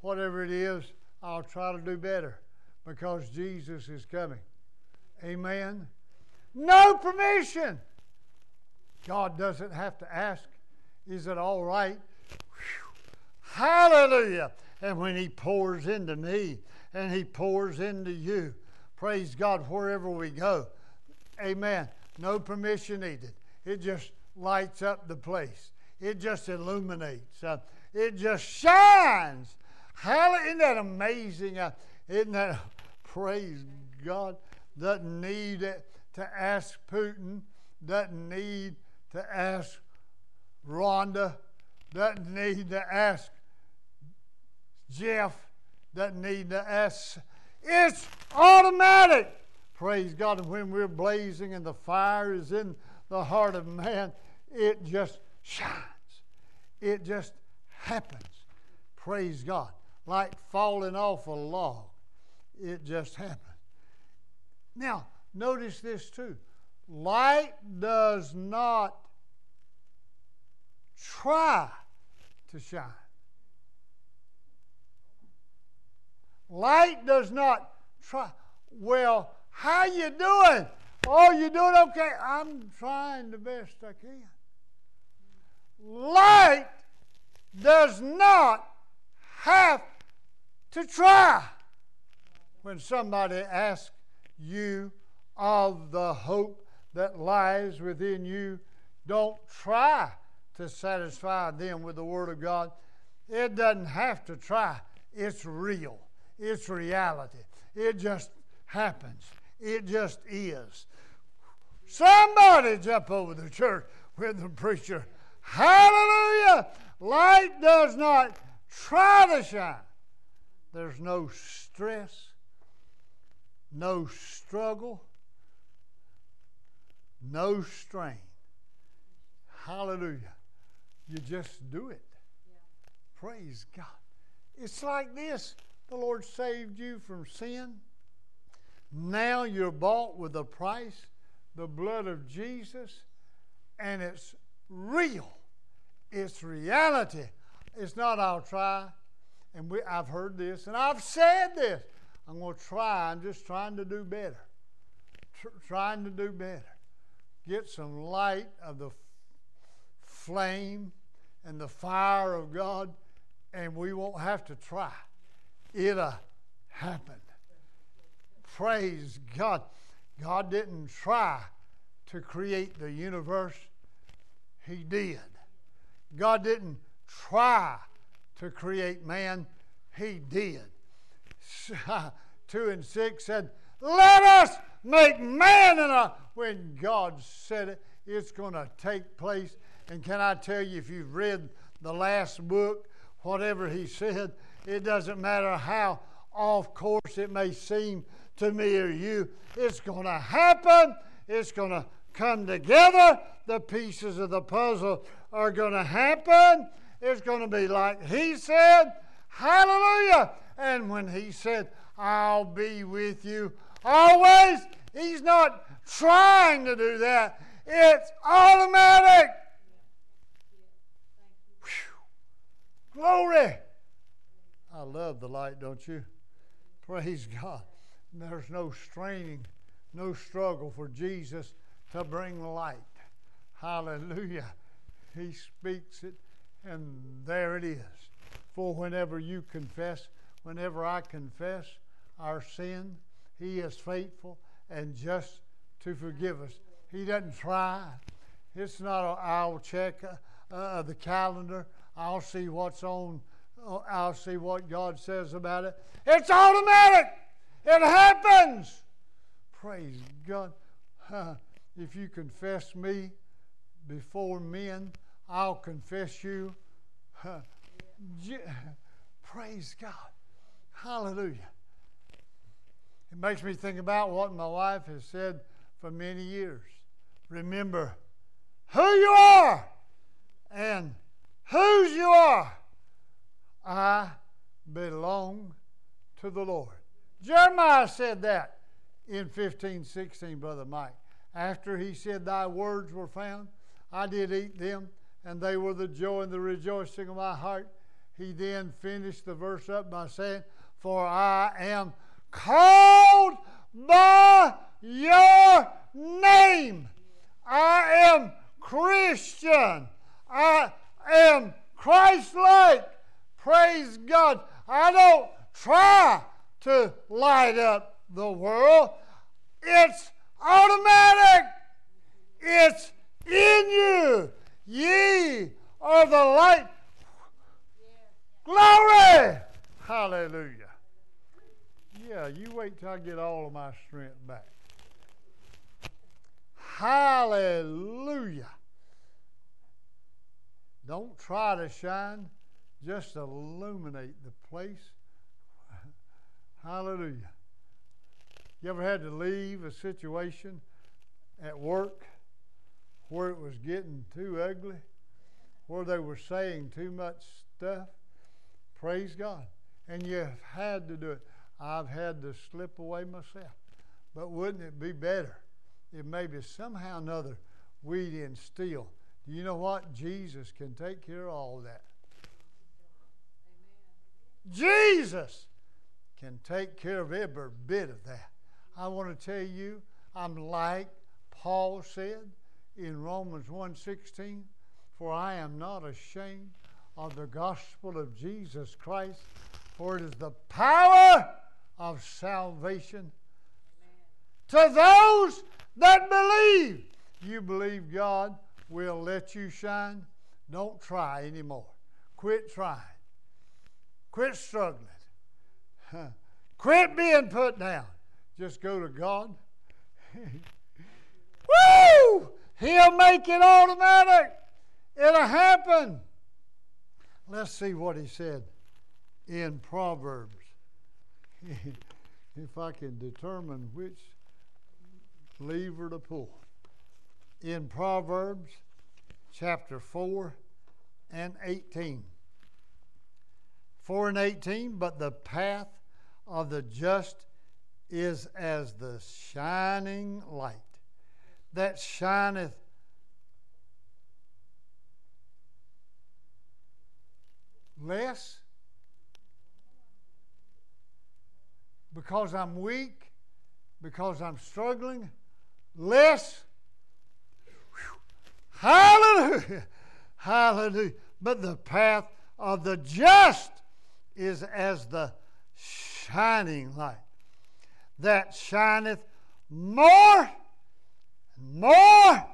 whatever it is, I'll try to do better because Jesus is coming. Amen. No permission. God doesn't have to ask, is it all right? Hallelujah. And when He pours into me and He pours into you, praise God wherever we go. Amen. No permission needed. It just lights up the place, it just illuminates, uh, it just shines. Hallelujah. Isn't that amazing? Uh, isn't that, [laughs] praise God, doesn't need to ask Putin, doesn't need to ask Rhonda, doesn't need to ask Jeff, doesn't need to ask. It's automatic. Praise God. And when we're blazing and the fire is in the heart of man, it just shines. It just happens. Praise God. Like falling off a log. It just happens. Now, notice this too. Light does not try to shine. Light does not try. Well, how you doing? Oh, you doing okay? I'm trying the best I can. light does not have to try. When somebody asks you of the hope that lies within you, don't try to satisfy them with the Word of God. It doesn't have to try, it's real, it's reality. It just happens, it just is. Somebody jump over the church with the preacher. Hallelujah! Light does not try to shine. There's no stress, no struggle, no strain. Hallelujah. You just do it. Praise God. It's like this the Lord saved you from sin. Now you're bought with a price, the blood of Jesus, and it's real. It's reality. It's not I'll try. And we, I've heard this, and I've said this. I'm going to try. I'm just trying to do better. Tr- trying to do better. Get some light of the f- flame and the fire of God, and we won't have to try. It'll happen. Praise God. God didn't try to create the universe, He did. God didn't try to create man, He did. [laughs] 2 and 6 said, Let us make man in a. When God said it, it's going to take place. And can I tell you, if you've read the last book, whatever He said, it doesn't matter how off course it may seem to me or you, it's going to happen. It's going to come together. The pieces of the puzzle are going to happen. It's going to be like he said. Hallelujah. And when he said, I'll be with you always, he's not trying to do that. It's automatic. Glory. I love the light, don't you? Praise God. There's no straining, no struggle for Jesus to bring light. Hallelujah. He speaks it, and there it is. For whenever you confess, whenever I confess our sin, He is faithful and just to forgive us. He doesn't try. It's not, a, I'll check uh, uh, the calendar, I'll see what's on, Oh, I'll see what God says about it. It's automatic. It happens. Praise God. if you confess me before men, I'll confess you. Praise God. Hallelujah. It makes me think about what my wife has said for many years. Remember who you are and whose you are. I belong to the Lord. Jeremiah said that in 1516, Brother Mike. After he said, Thy words were found, I did eat them, and they were the joy and the rejoicing of my heart. He then finished the verse up by saying, For I am called by your name. I am Christian. I am Christ like. Praise God. I don't try to light up the world. It's automatic. It's in you. Ye are the light. Glory! Hallelujah. Yeah, you wait till I get all of my strength back. Hallelujah. Don't try to shine, just illuminate the place. Hallelujah. You ever had to leave a situation at work where it was getting too ugly, where they were saying too much stuff? Praise God. And you've had to do it. I've had to slip away myself. But wouldn't it be better if maybe somehow or another we didn't steal? Do you know what? Jesus can take care of all that. Jesus can take care of every bit of that. I want to tell you, I'm like Paul said in Romans 1:16, For I am not ashamed of the gospel of Jesus Christ, for it is the power of salvation to those that believe. You believe God will let you shine? Don't try anymore. Quit trying. Quit struggling. [laughs] Quit being put down. Just go to God. [laughs] Woo! He'll make it automatic. It'll happen. Let's see what he said in Proverbs. [laughs] if I can determine which lever to pull. In Proverbs chapter 4 and 18. 4 and 18, but the path of the just is as the shining light that shineth less because I'm weak, because I'm struggling, less. Hallelujah. Hallelujah. But the path of the just is as the shining light that shineth more and more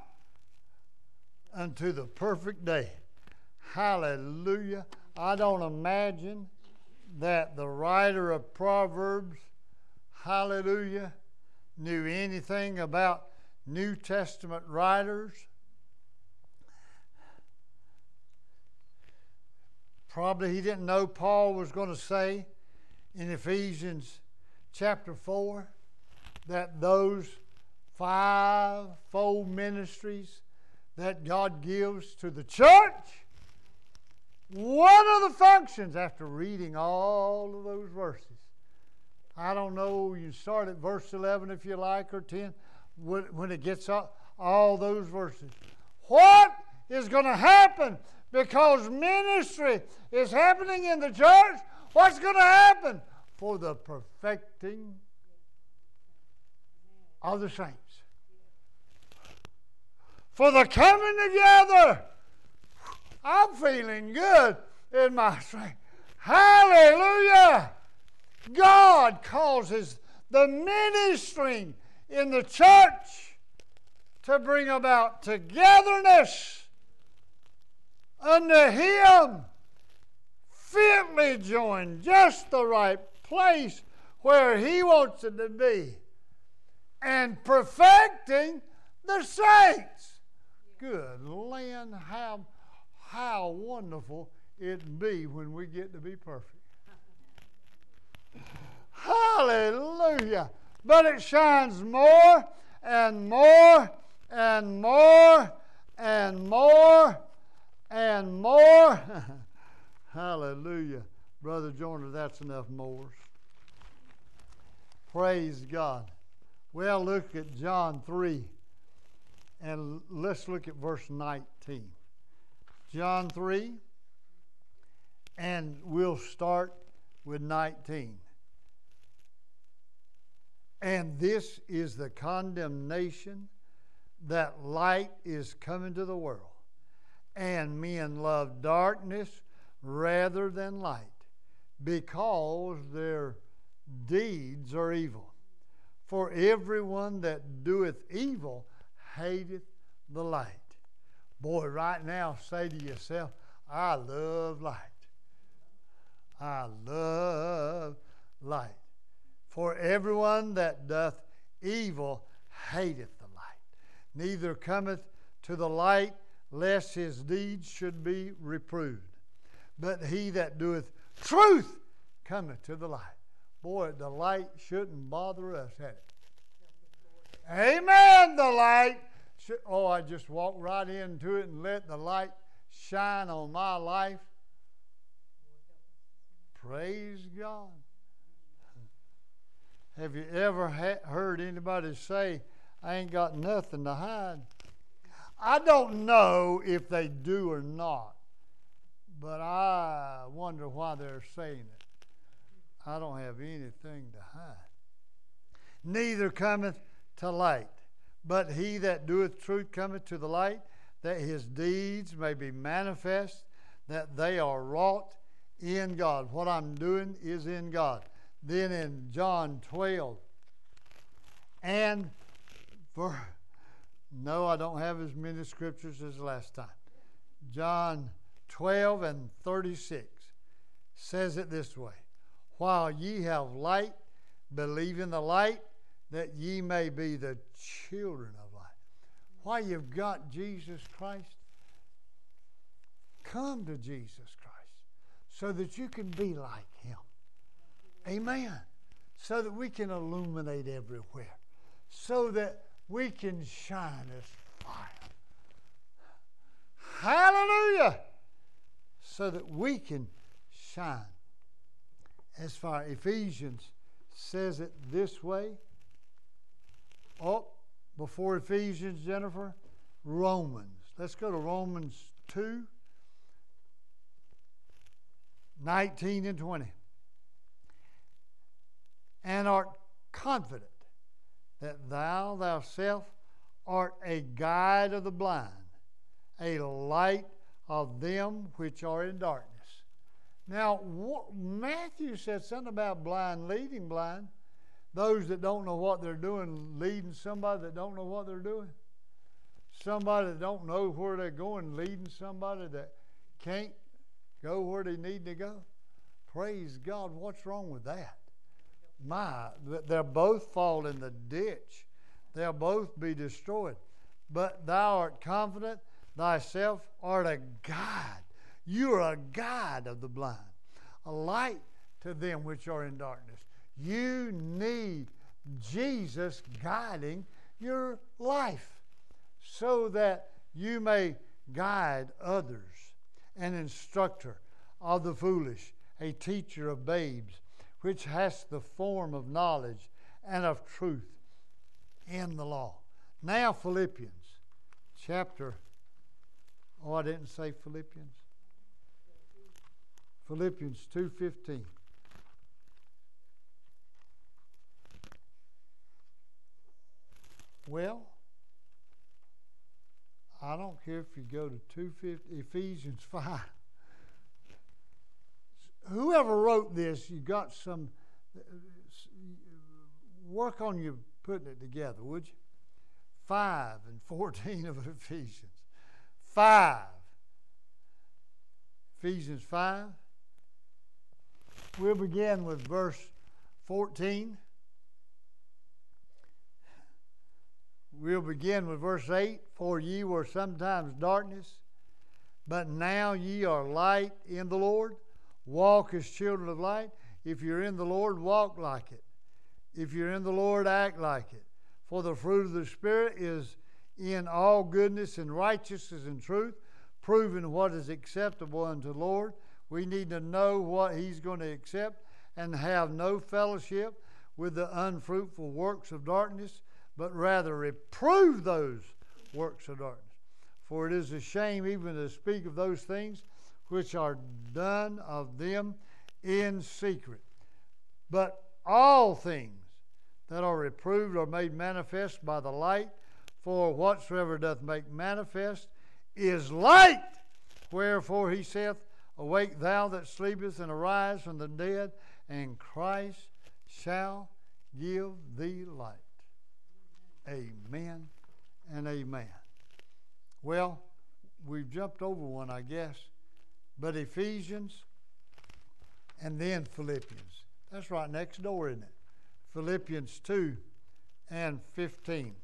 unto the perfect day. Hallelujah. I don't imagine that the writer of Proverbs, hallelujah, knew anything about New Testament writers. Probably he didn't know Paul was going to say in Ephesians chapter 4 that those five-fold ministries that God gives to the church, one of the functions after reading all of those verses. I don't know, you start at verse 11 if you like, or 10, when it gets all, all those verses. What is going to happen because ministry is happening in the church? What's going to happen? For the perfecting of the saints. For the coming together. I'm feeling good in my strength. Hallelujah. God causes the ministering in the church to bring about togetherness unto Him, fitly joined, just the right place where He wants it to be, and perfecting the saints. Good land, how, how wonderful it be when we get to be perfect. Hallelujah. But it shines more and more and more and more and more. [laughs] Hallelujah. Brother Joyner, that's enough mores. Praise God. Well, look at John 3 and let's look at verse 19. John 3, and we'll start with 19. And this is the condemnation that light is coming to the world, and men love darkness rather than light, because their deeds are evil. For everyone that doeth evil hateth the light. Boy, right now, say to yourself, I love light. I love light. For everyone that doth evil hateth the light, neither cometh to the light, lest his deeds should be reproved. But he that doeth truth cometh to the light. Boy, the light shouldn't bother us, had it? Amen. The light. Should, oh, I just walk right into it and let the light shine on my life. Praise God. Have you ever ha- heard anybody say, I ain't got nothing to hide? I don't know if they do or not, but I wonder why they're saying it. I don't have anything to hide. Neither cometh to light, but he that doeth truth cometh to the light, that his deeds may be manifest, that they are wrought in God. What I'm doing is in God. Then in John 12, and for no, I don't have as many scriptures as last time. John 12 and 36 says it this way While ye have light, believe in the light, that ye may be the children of light. While you've got Jesus Christ, come to Jesus Christ so that you can be like him. Amen. So that we can illuminate everywhere. So that we can shine as fire. Hallelujah! So that we can shine as fire. Ephesians says it this way. Oh, before Ephesians, Jennifer, Romans. Let's go to Romans 2 19 and 20. And art confident that thou thyself art a guide of the blind, a light of them which are in darkness. Now, Matthew said something about blind leading blind. Those that don't know what they're doing, leading somebody that don't know what they're doing. Somebody that don't know where they're going, leading somebody that can't go where they need to go. Praise God. What's wrong with that? My, they'll both fall in the ditch. They'll both be destroyed. But thou art confident, thyself art a guide. You are a guide of the blind, a light to them which are in darkness. You need Jesus guiding your life so that you may guide others, an instructor of the foolish, a teacher of babes which has the form of knowledge and of truth in the law. Now Philippians chapter Oh, I didn't say Philippians. Philippians 2:15. Well, I don't care if you go to 250 Ephesians [laughs] 5 whoever wrote this, you got some work on you putting it together, would you? 5 and 14 of [laughs] Ephesians. 5. Ephesians 5. We'll begin with verse 14. We'll begin with verse 8. For ye were sometimes darkness, but now ye are light in the Lord. Walk as children of light. If you're in the Lord, walk like it. If you're in the Lord, act like it. For the fruit of the Spirit is in all goodness and righteousness and truth, proving what is acceptable unto the Lord. We need to know what He's going to accept and have no fellowship with the unfruitful works of darkness, but rather reprove those works of darkness. For it is a shame even to speak of those things which are done of them in secret. But all things that are reproved are made manifest by the light, for whatsoever doth make manifest is light. Wherefore he saith, Awake thou that sleepest, and arise from the dead, and Christ shall give thee light. Amen and amen. Well, we've jumped over one, I guess but Ephesians and then Philippians. That's right next door, isn't it? Philippians 2 and 15.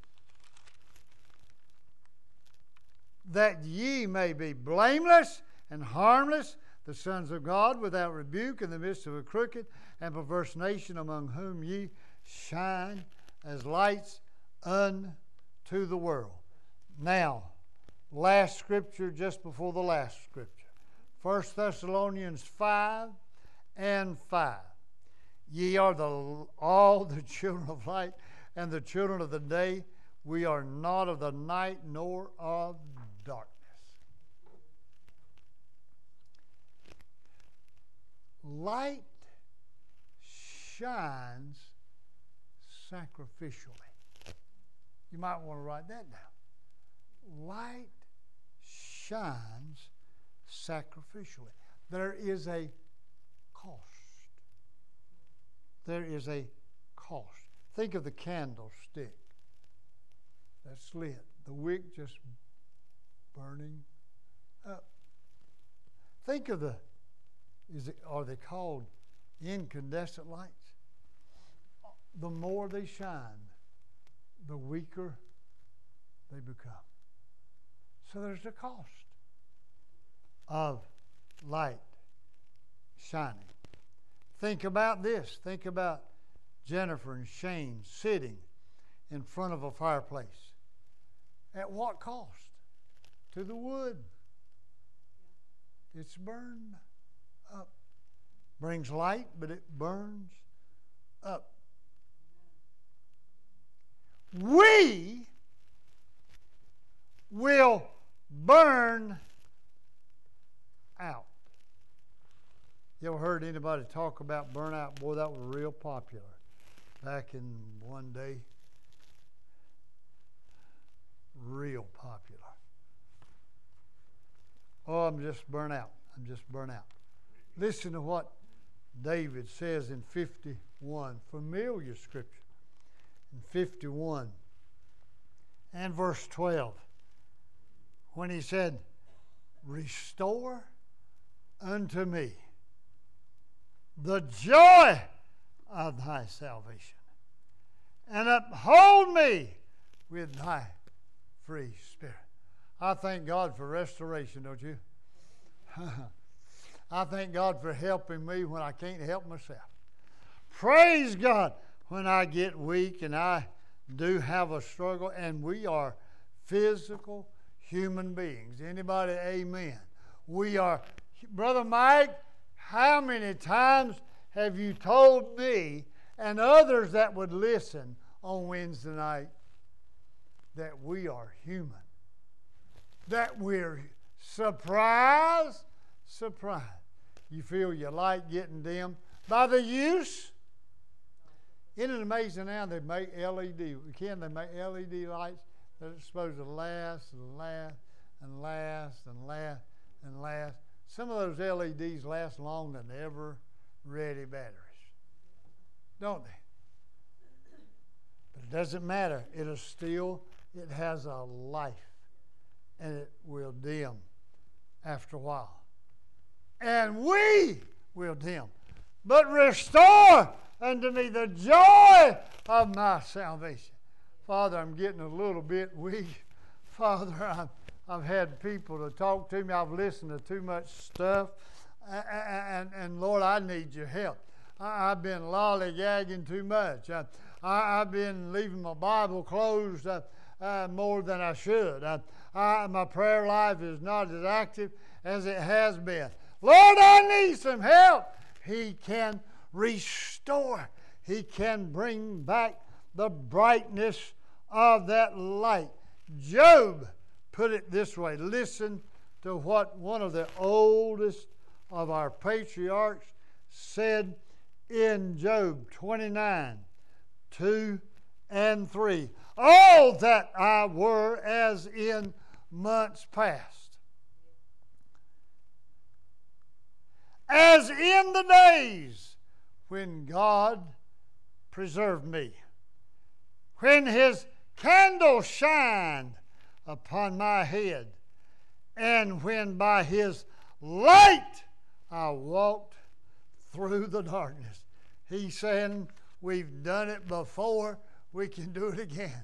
That ye may be blameless and harmless, the sons of God, without rebuke in the midst of a crooked and perverse nation, among whom ye shine as lights unto the world. Now, last scripture just before the last scripture. 1 Thessalonians 5 and 5. Ye are the, all the children of light and the children of the day. We are not of the night nor of darkness. Light shines sacrificially. You might want to write that down. Light shines sacrificially. There is a cost. There is a cost. Think of the candlestick that's lit, the wick just burning up. Think of the, is it, are they called incandescent lights? The more they shine, the weaker they become. So there's a cost of light shining. Think about this. Think about Jennifer and Shane sitting in front of a fireplace. At what cost? To the wood. It's burned up. Brings light, but it burns up. We will burn out. You ever heard anybody talk about burnout? Boy, that was real popular back in one day. Real popular. Oh, I'm just burnt out. I'm just burnt out. Listen to what David says in 51, familiar scripture. In 51 and verse 12, when he said, Restore unto me the joy of thy salvation, and uphold me with thy free spirit. I thank God for restoration, don't you? [laughs] I thank God for helping me when I can't help myself. Praise God when I get weak and I do have a struggle, and we are physical human beings. Anybody, amen. We are, Brother Mike, how many times have you told me and others that would listen on Wednesday night that we are human? That we're surprised, surprised. You feel your light getting dim by the use. Isn't it amazing now they make LED? Can they make LED lights that are supposed to last and last and last and last and last? Some of those LEDs last longer than ever ready batteries, don't they? But it doesn't matter. It is still, it has a life and it will dim after a while. And we will dim. But restore unto me the joy of my salvation. Father, I'm getting a little bit weak. [laughs] Father, I've, I've had people to talk to me. I've listened to too much stuff. And, and, and Lord, I need your help. I, have been lollygagging too much. I, I, have been leaving my Bible closed uh, uh, more than I should. I, I, my prayer life is not as active as it has been. Lord, I need some help. He can restore, He can bring back the brightness of that light. Job put it this way listen to what one of the oldest of our patriarchs said in Job 29 2 and 3. All that I were as in months past. As in the days when God preserved me, when his candle shined upon my head, and when by his light I walked through the darkness. He's saying, We've done it before, we can do it again.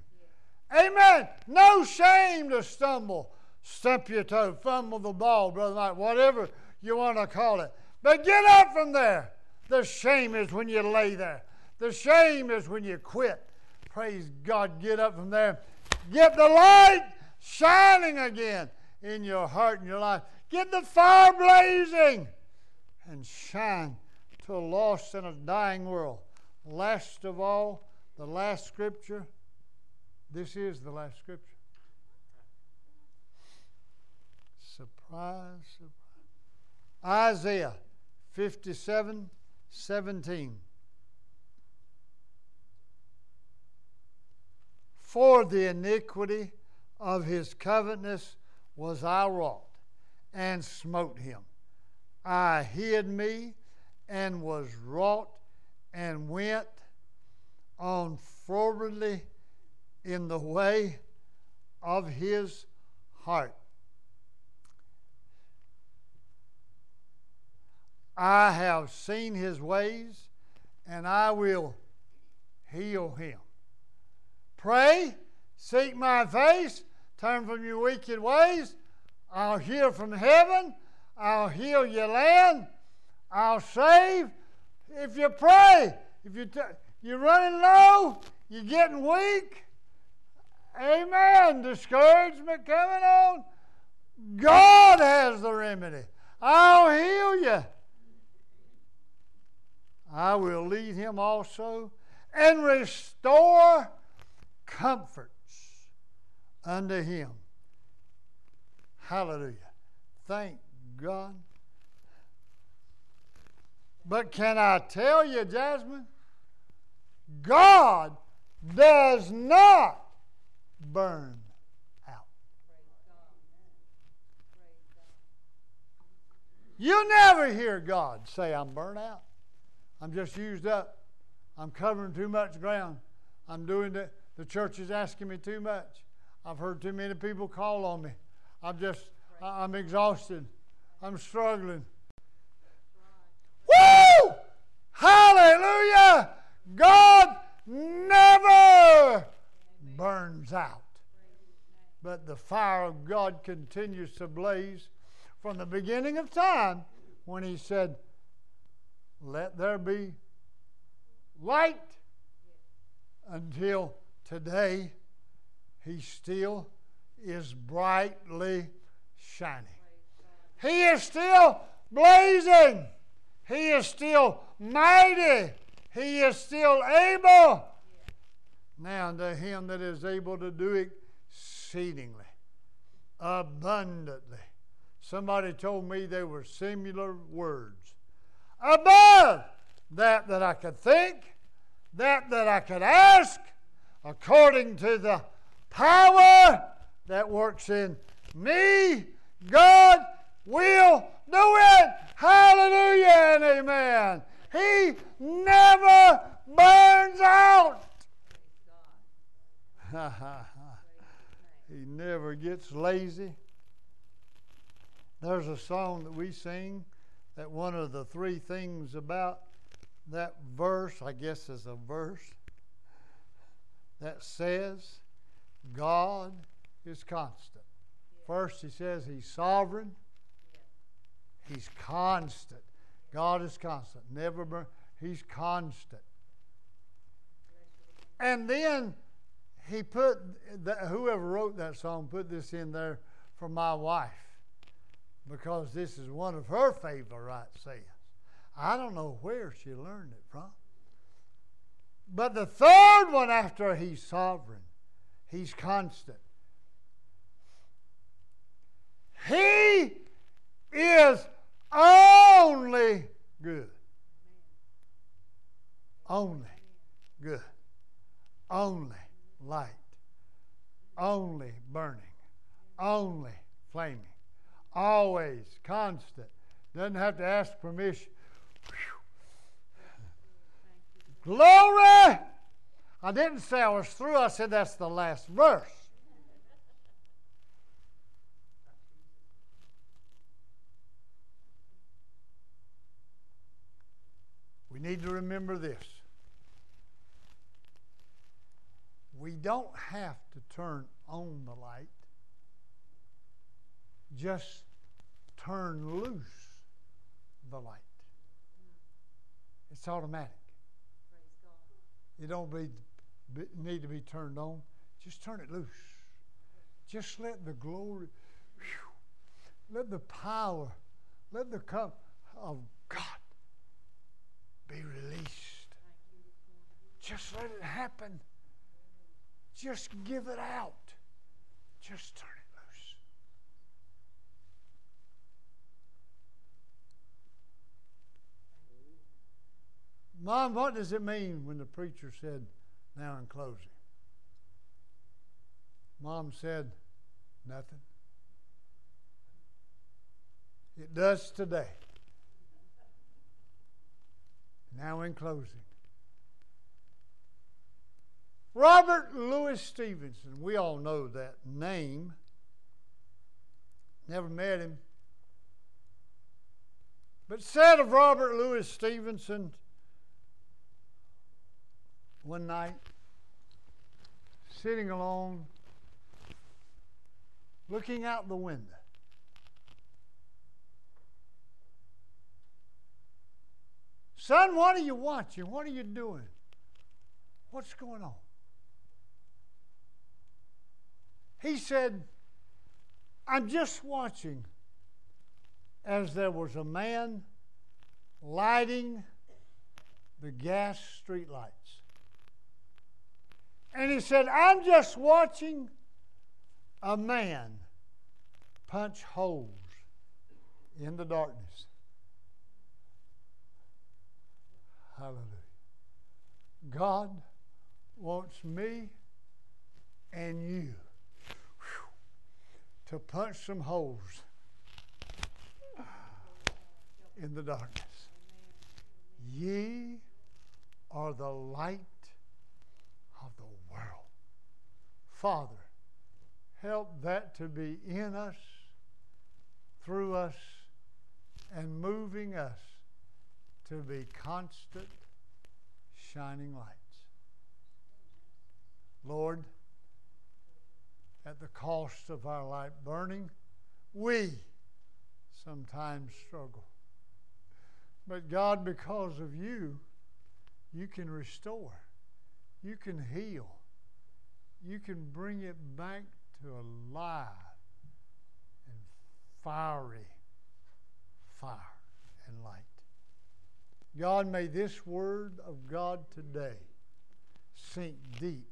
Amen. No shame to stumble, stump your toe, fumble the ball, Brother Mike, whatever you want to call it. But get up from there. The shame is when you lay there. The shame is when you quit. Praise God. Get up from there. Get the light shining again in your heart and your life. Get the fire blazing and shine to a lost and a dying world. Last of all, the last scripture. This is the last scripture. Surprise, surprise. Isaiah 57 17. For the iniquity of his covetousness was I wrought, and smote him. I hid me and was wrought and went on forwardly in the way of his heart. I have seen his ways, and I will heal him. Pray, seek my face, turn from your wicked ways. I'll hear from heaven, I'll heal your land, I'll save. If you pray, if you t- you're running low, you're getting weak, amen. Discouragement coming on. God has the remedy. I'll heal you. I will lead him also and restore comforts unto him. Hallelujah. Thank God. But can I tell you, Jasmine? God does not burn out. You never hear God say, I'm burnt out. I'm just used up. I'm covering too much ground. I'm doing the, the church is asking me too much. I've heard too many people call on me. I'm just, I- I'm exhausted. I'm struggling. Woo! Hallelujah! God never burns out. But the fire of God continues to blaze from the beginning of time when He said, Let there be light until today. He still is brightly shining. He is still blazing. He is still mighty. He is still able. Now, unto him that is able to do exceedingly, abundantly. Somebody told me they were similar words. Above that that I could think, that that I could ask, according to the power that works in me, God will do it. Hallelujah and amen. He never burns out. [laughs] he never gets lazy. There's a song that we sing that one of the three things about that verse, I guess is a verse, that says God is constant. First, he says he's sovereign, he's constant. God is constant, never. He's constant. And then he put, the, whoever wrote that song put this in there for my wife because this is one of her favorite sayings. I don't know where she learned it from. But the third one after he's sovereign, he's constant. He is only good. Only good. Only light. Only burning. Only flaming. Always constant. Doesn't have to ask permission. Glory! I didn't say I was through, I said that's the last verse. We need to remember this. We don't have to turn on the light, just turn loose the light. It's automatic. It don't be, need to be turned on. Just turn it loose. Just let the glory, whew, let the power, let the cup of God be released. Just let it happen. Just give it out. Just turn it loose. Mom, what does it mean when the preacher said, now in closing? Mom said, nothing. It does today. Now, in closing, Robert Louis Stevenson, we all know that name. Never met him. But said of Robert Louis Stevenson one night, sitting alone, looking out the window. Son, what are you watching? What are you doing? What's going on? He said, I'm just watching as there was a man lighting the gas street lights. And he said, I'm just watching a man punch holes in the darkness. Hallelujah. God wants me and you whew, to punch some holes in the darkness. Ye are the light of the world. Father, help that to be in us, through us, and moving us to be constant shining lights. Lord, at the cost of our light burning, we sometimes struggle. But God, because of you, you can restore, you can heal, you can bring it back to a live and fiery fire and light. God, may this word of God today sink deep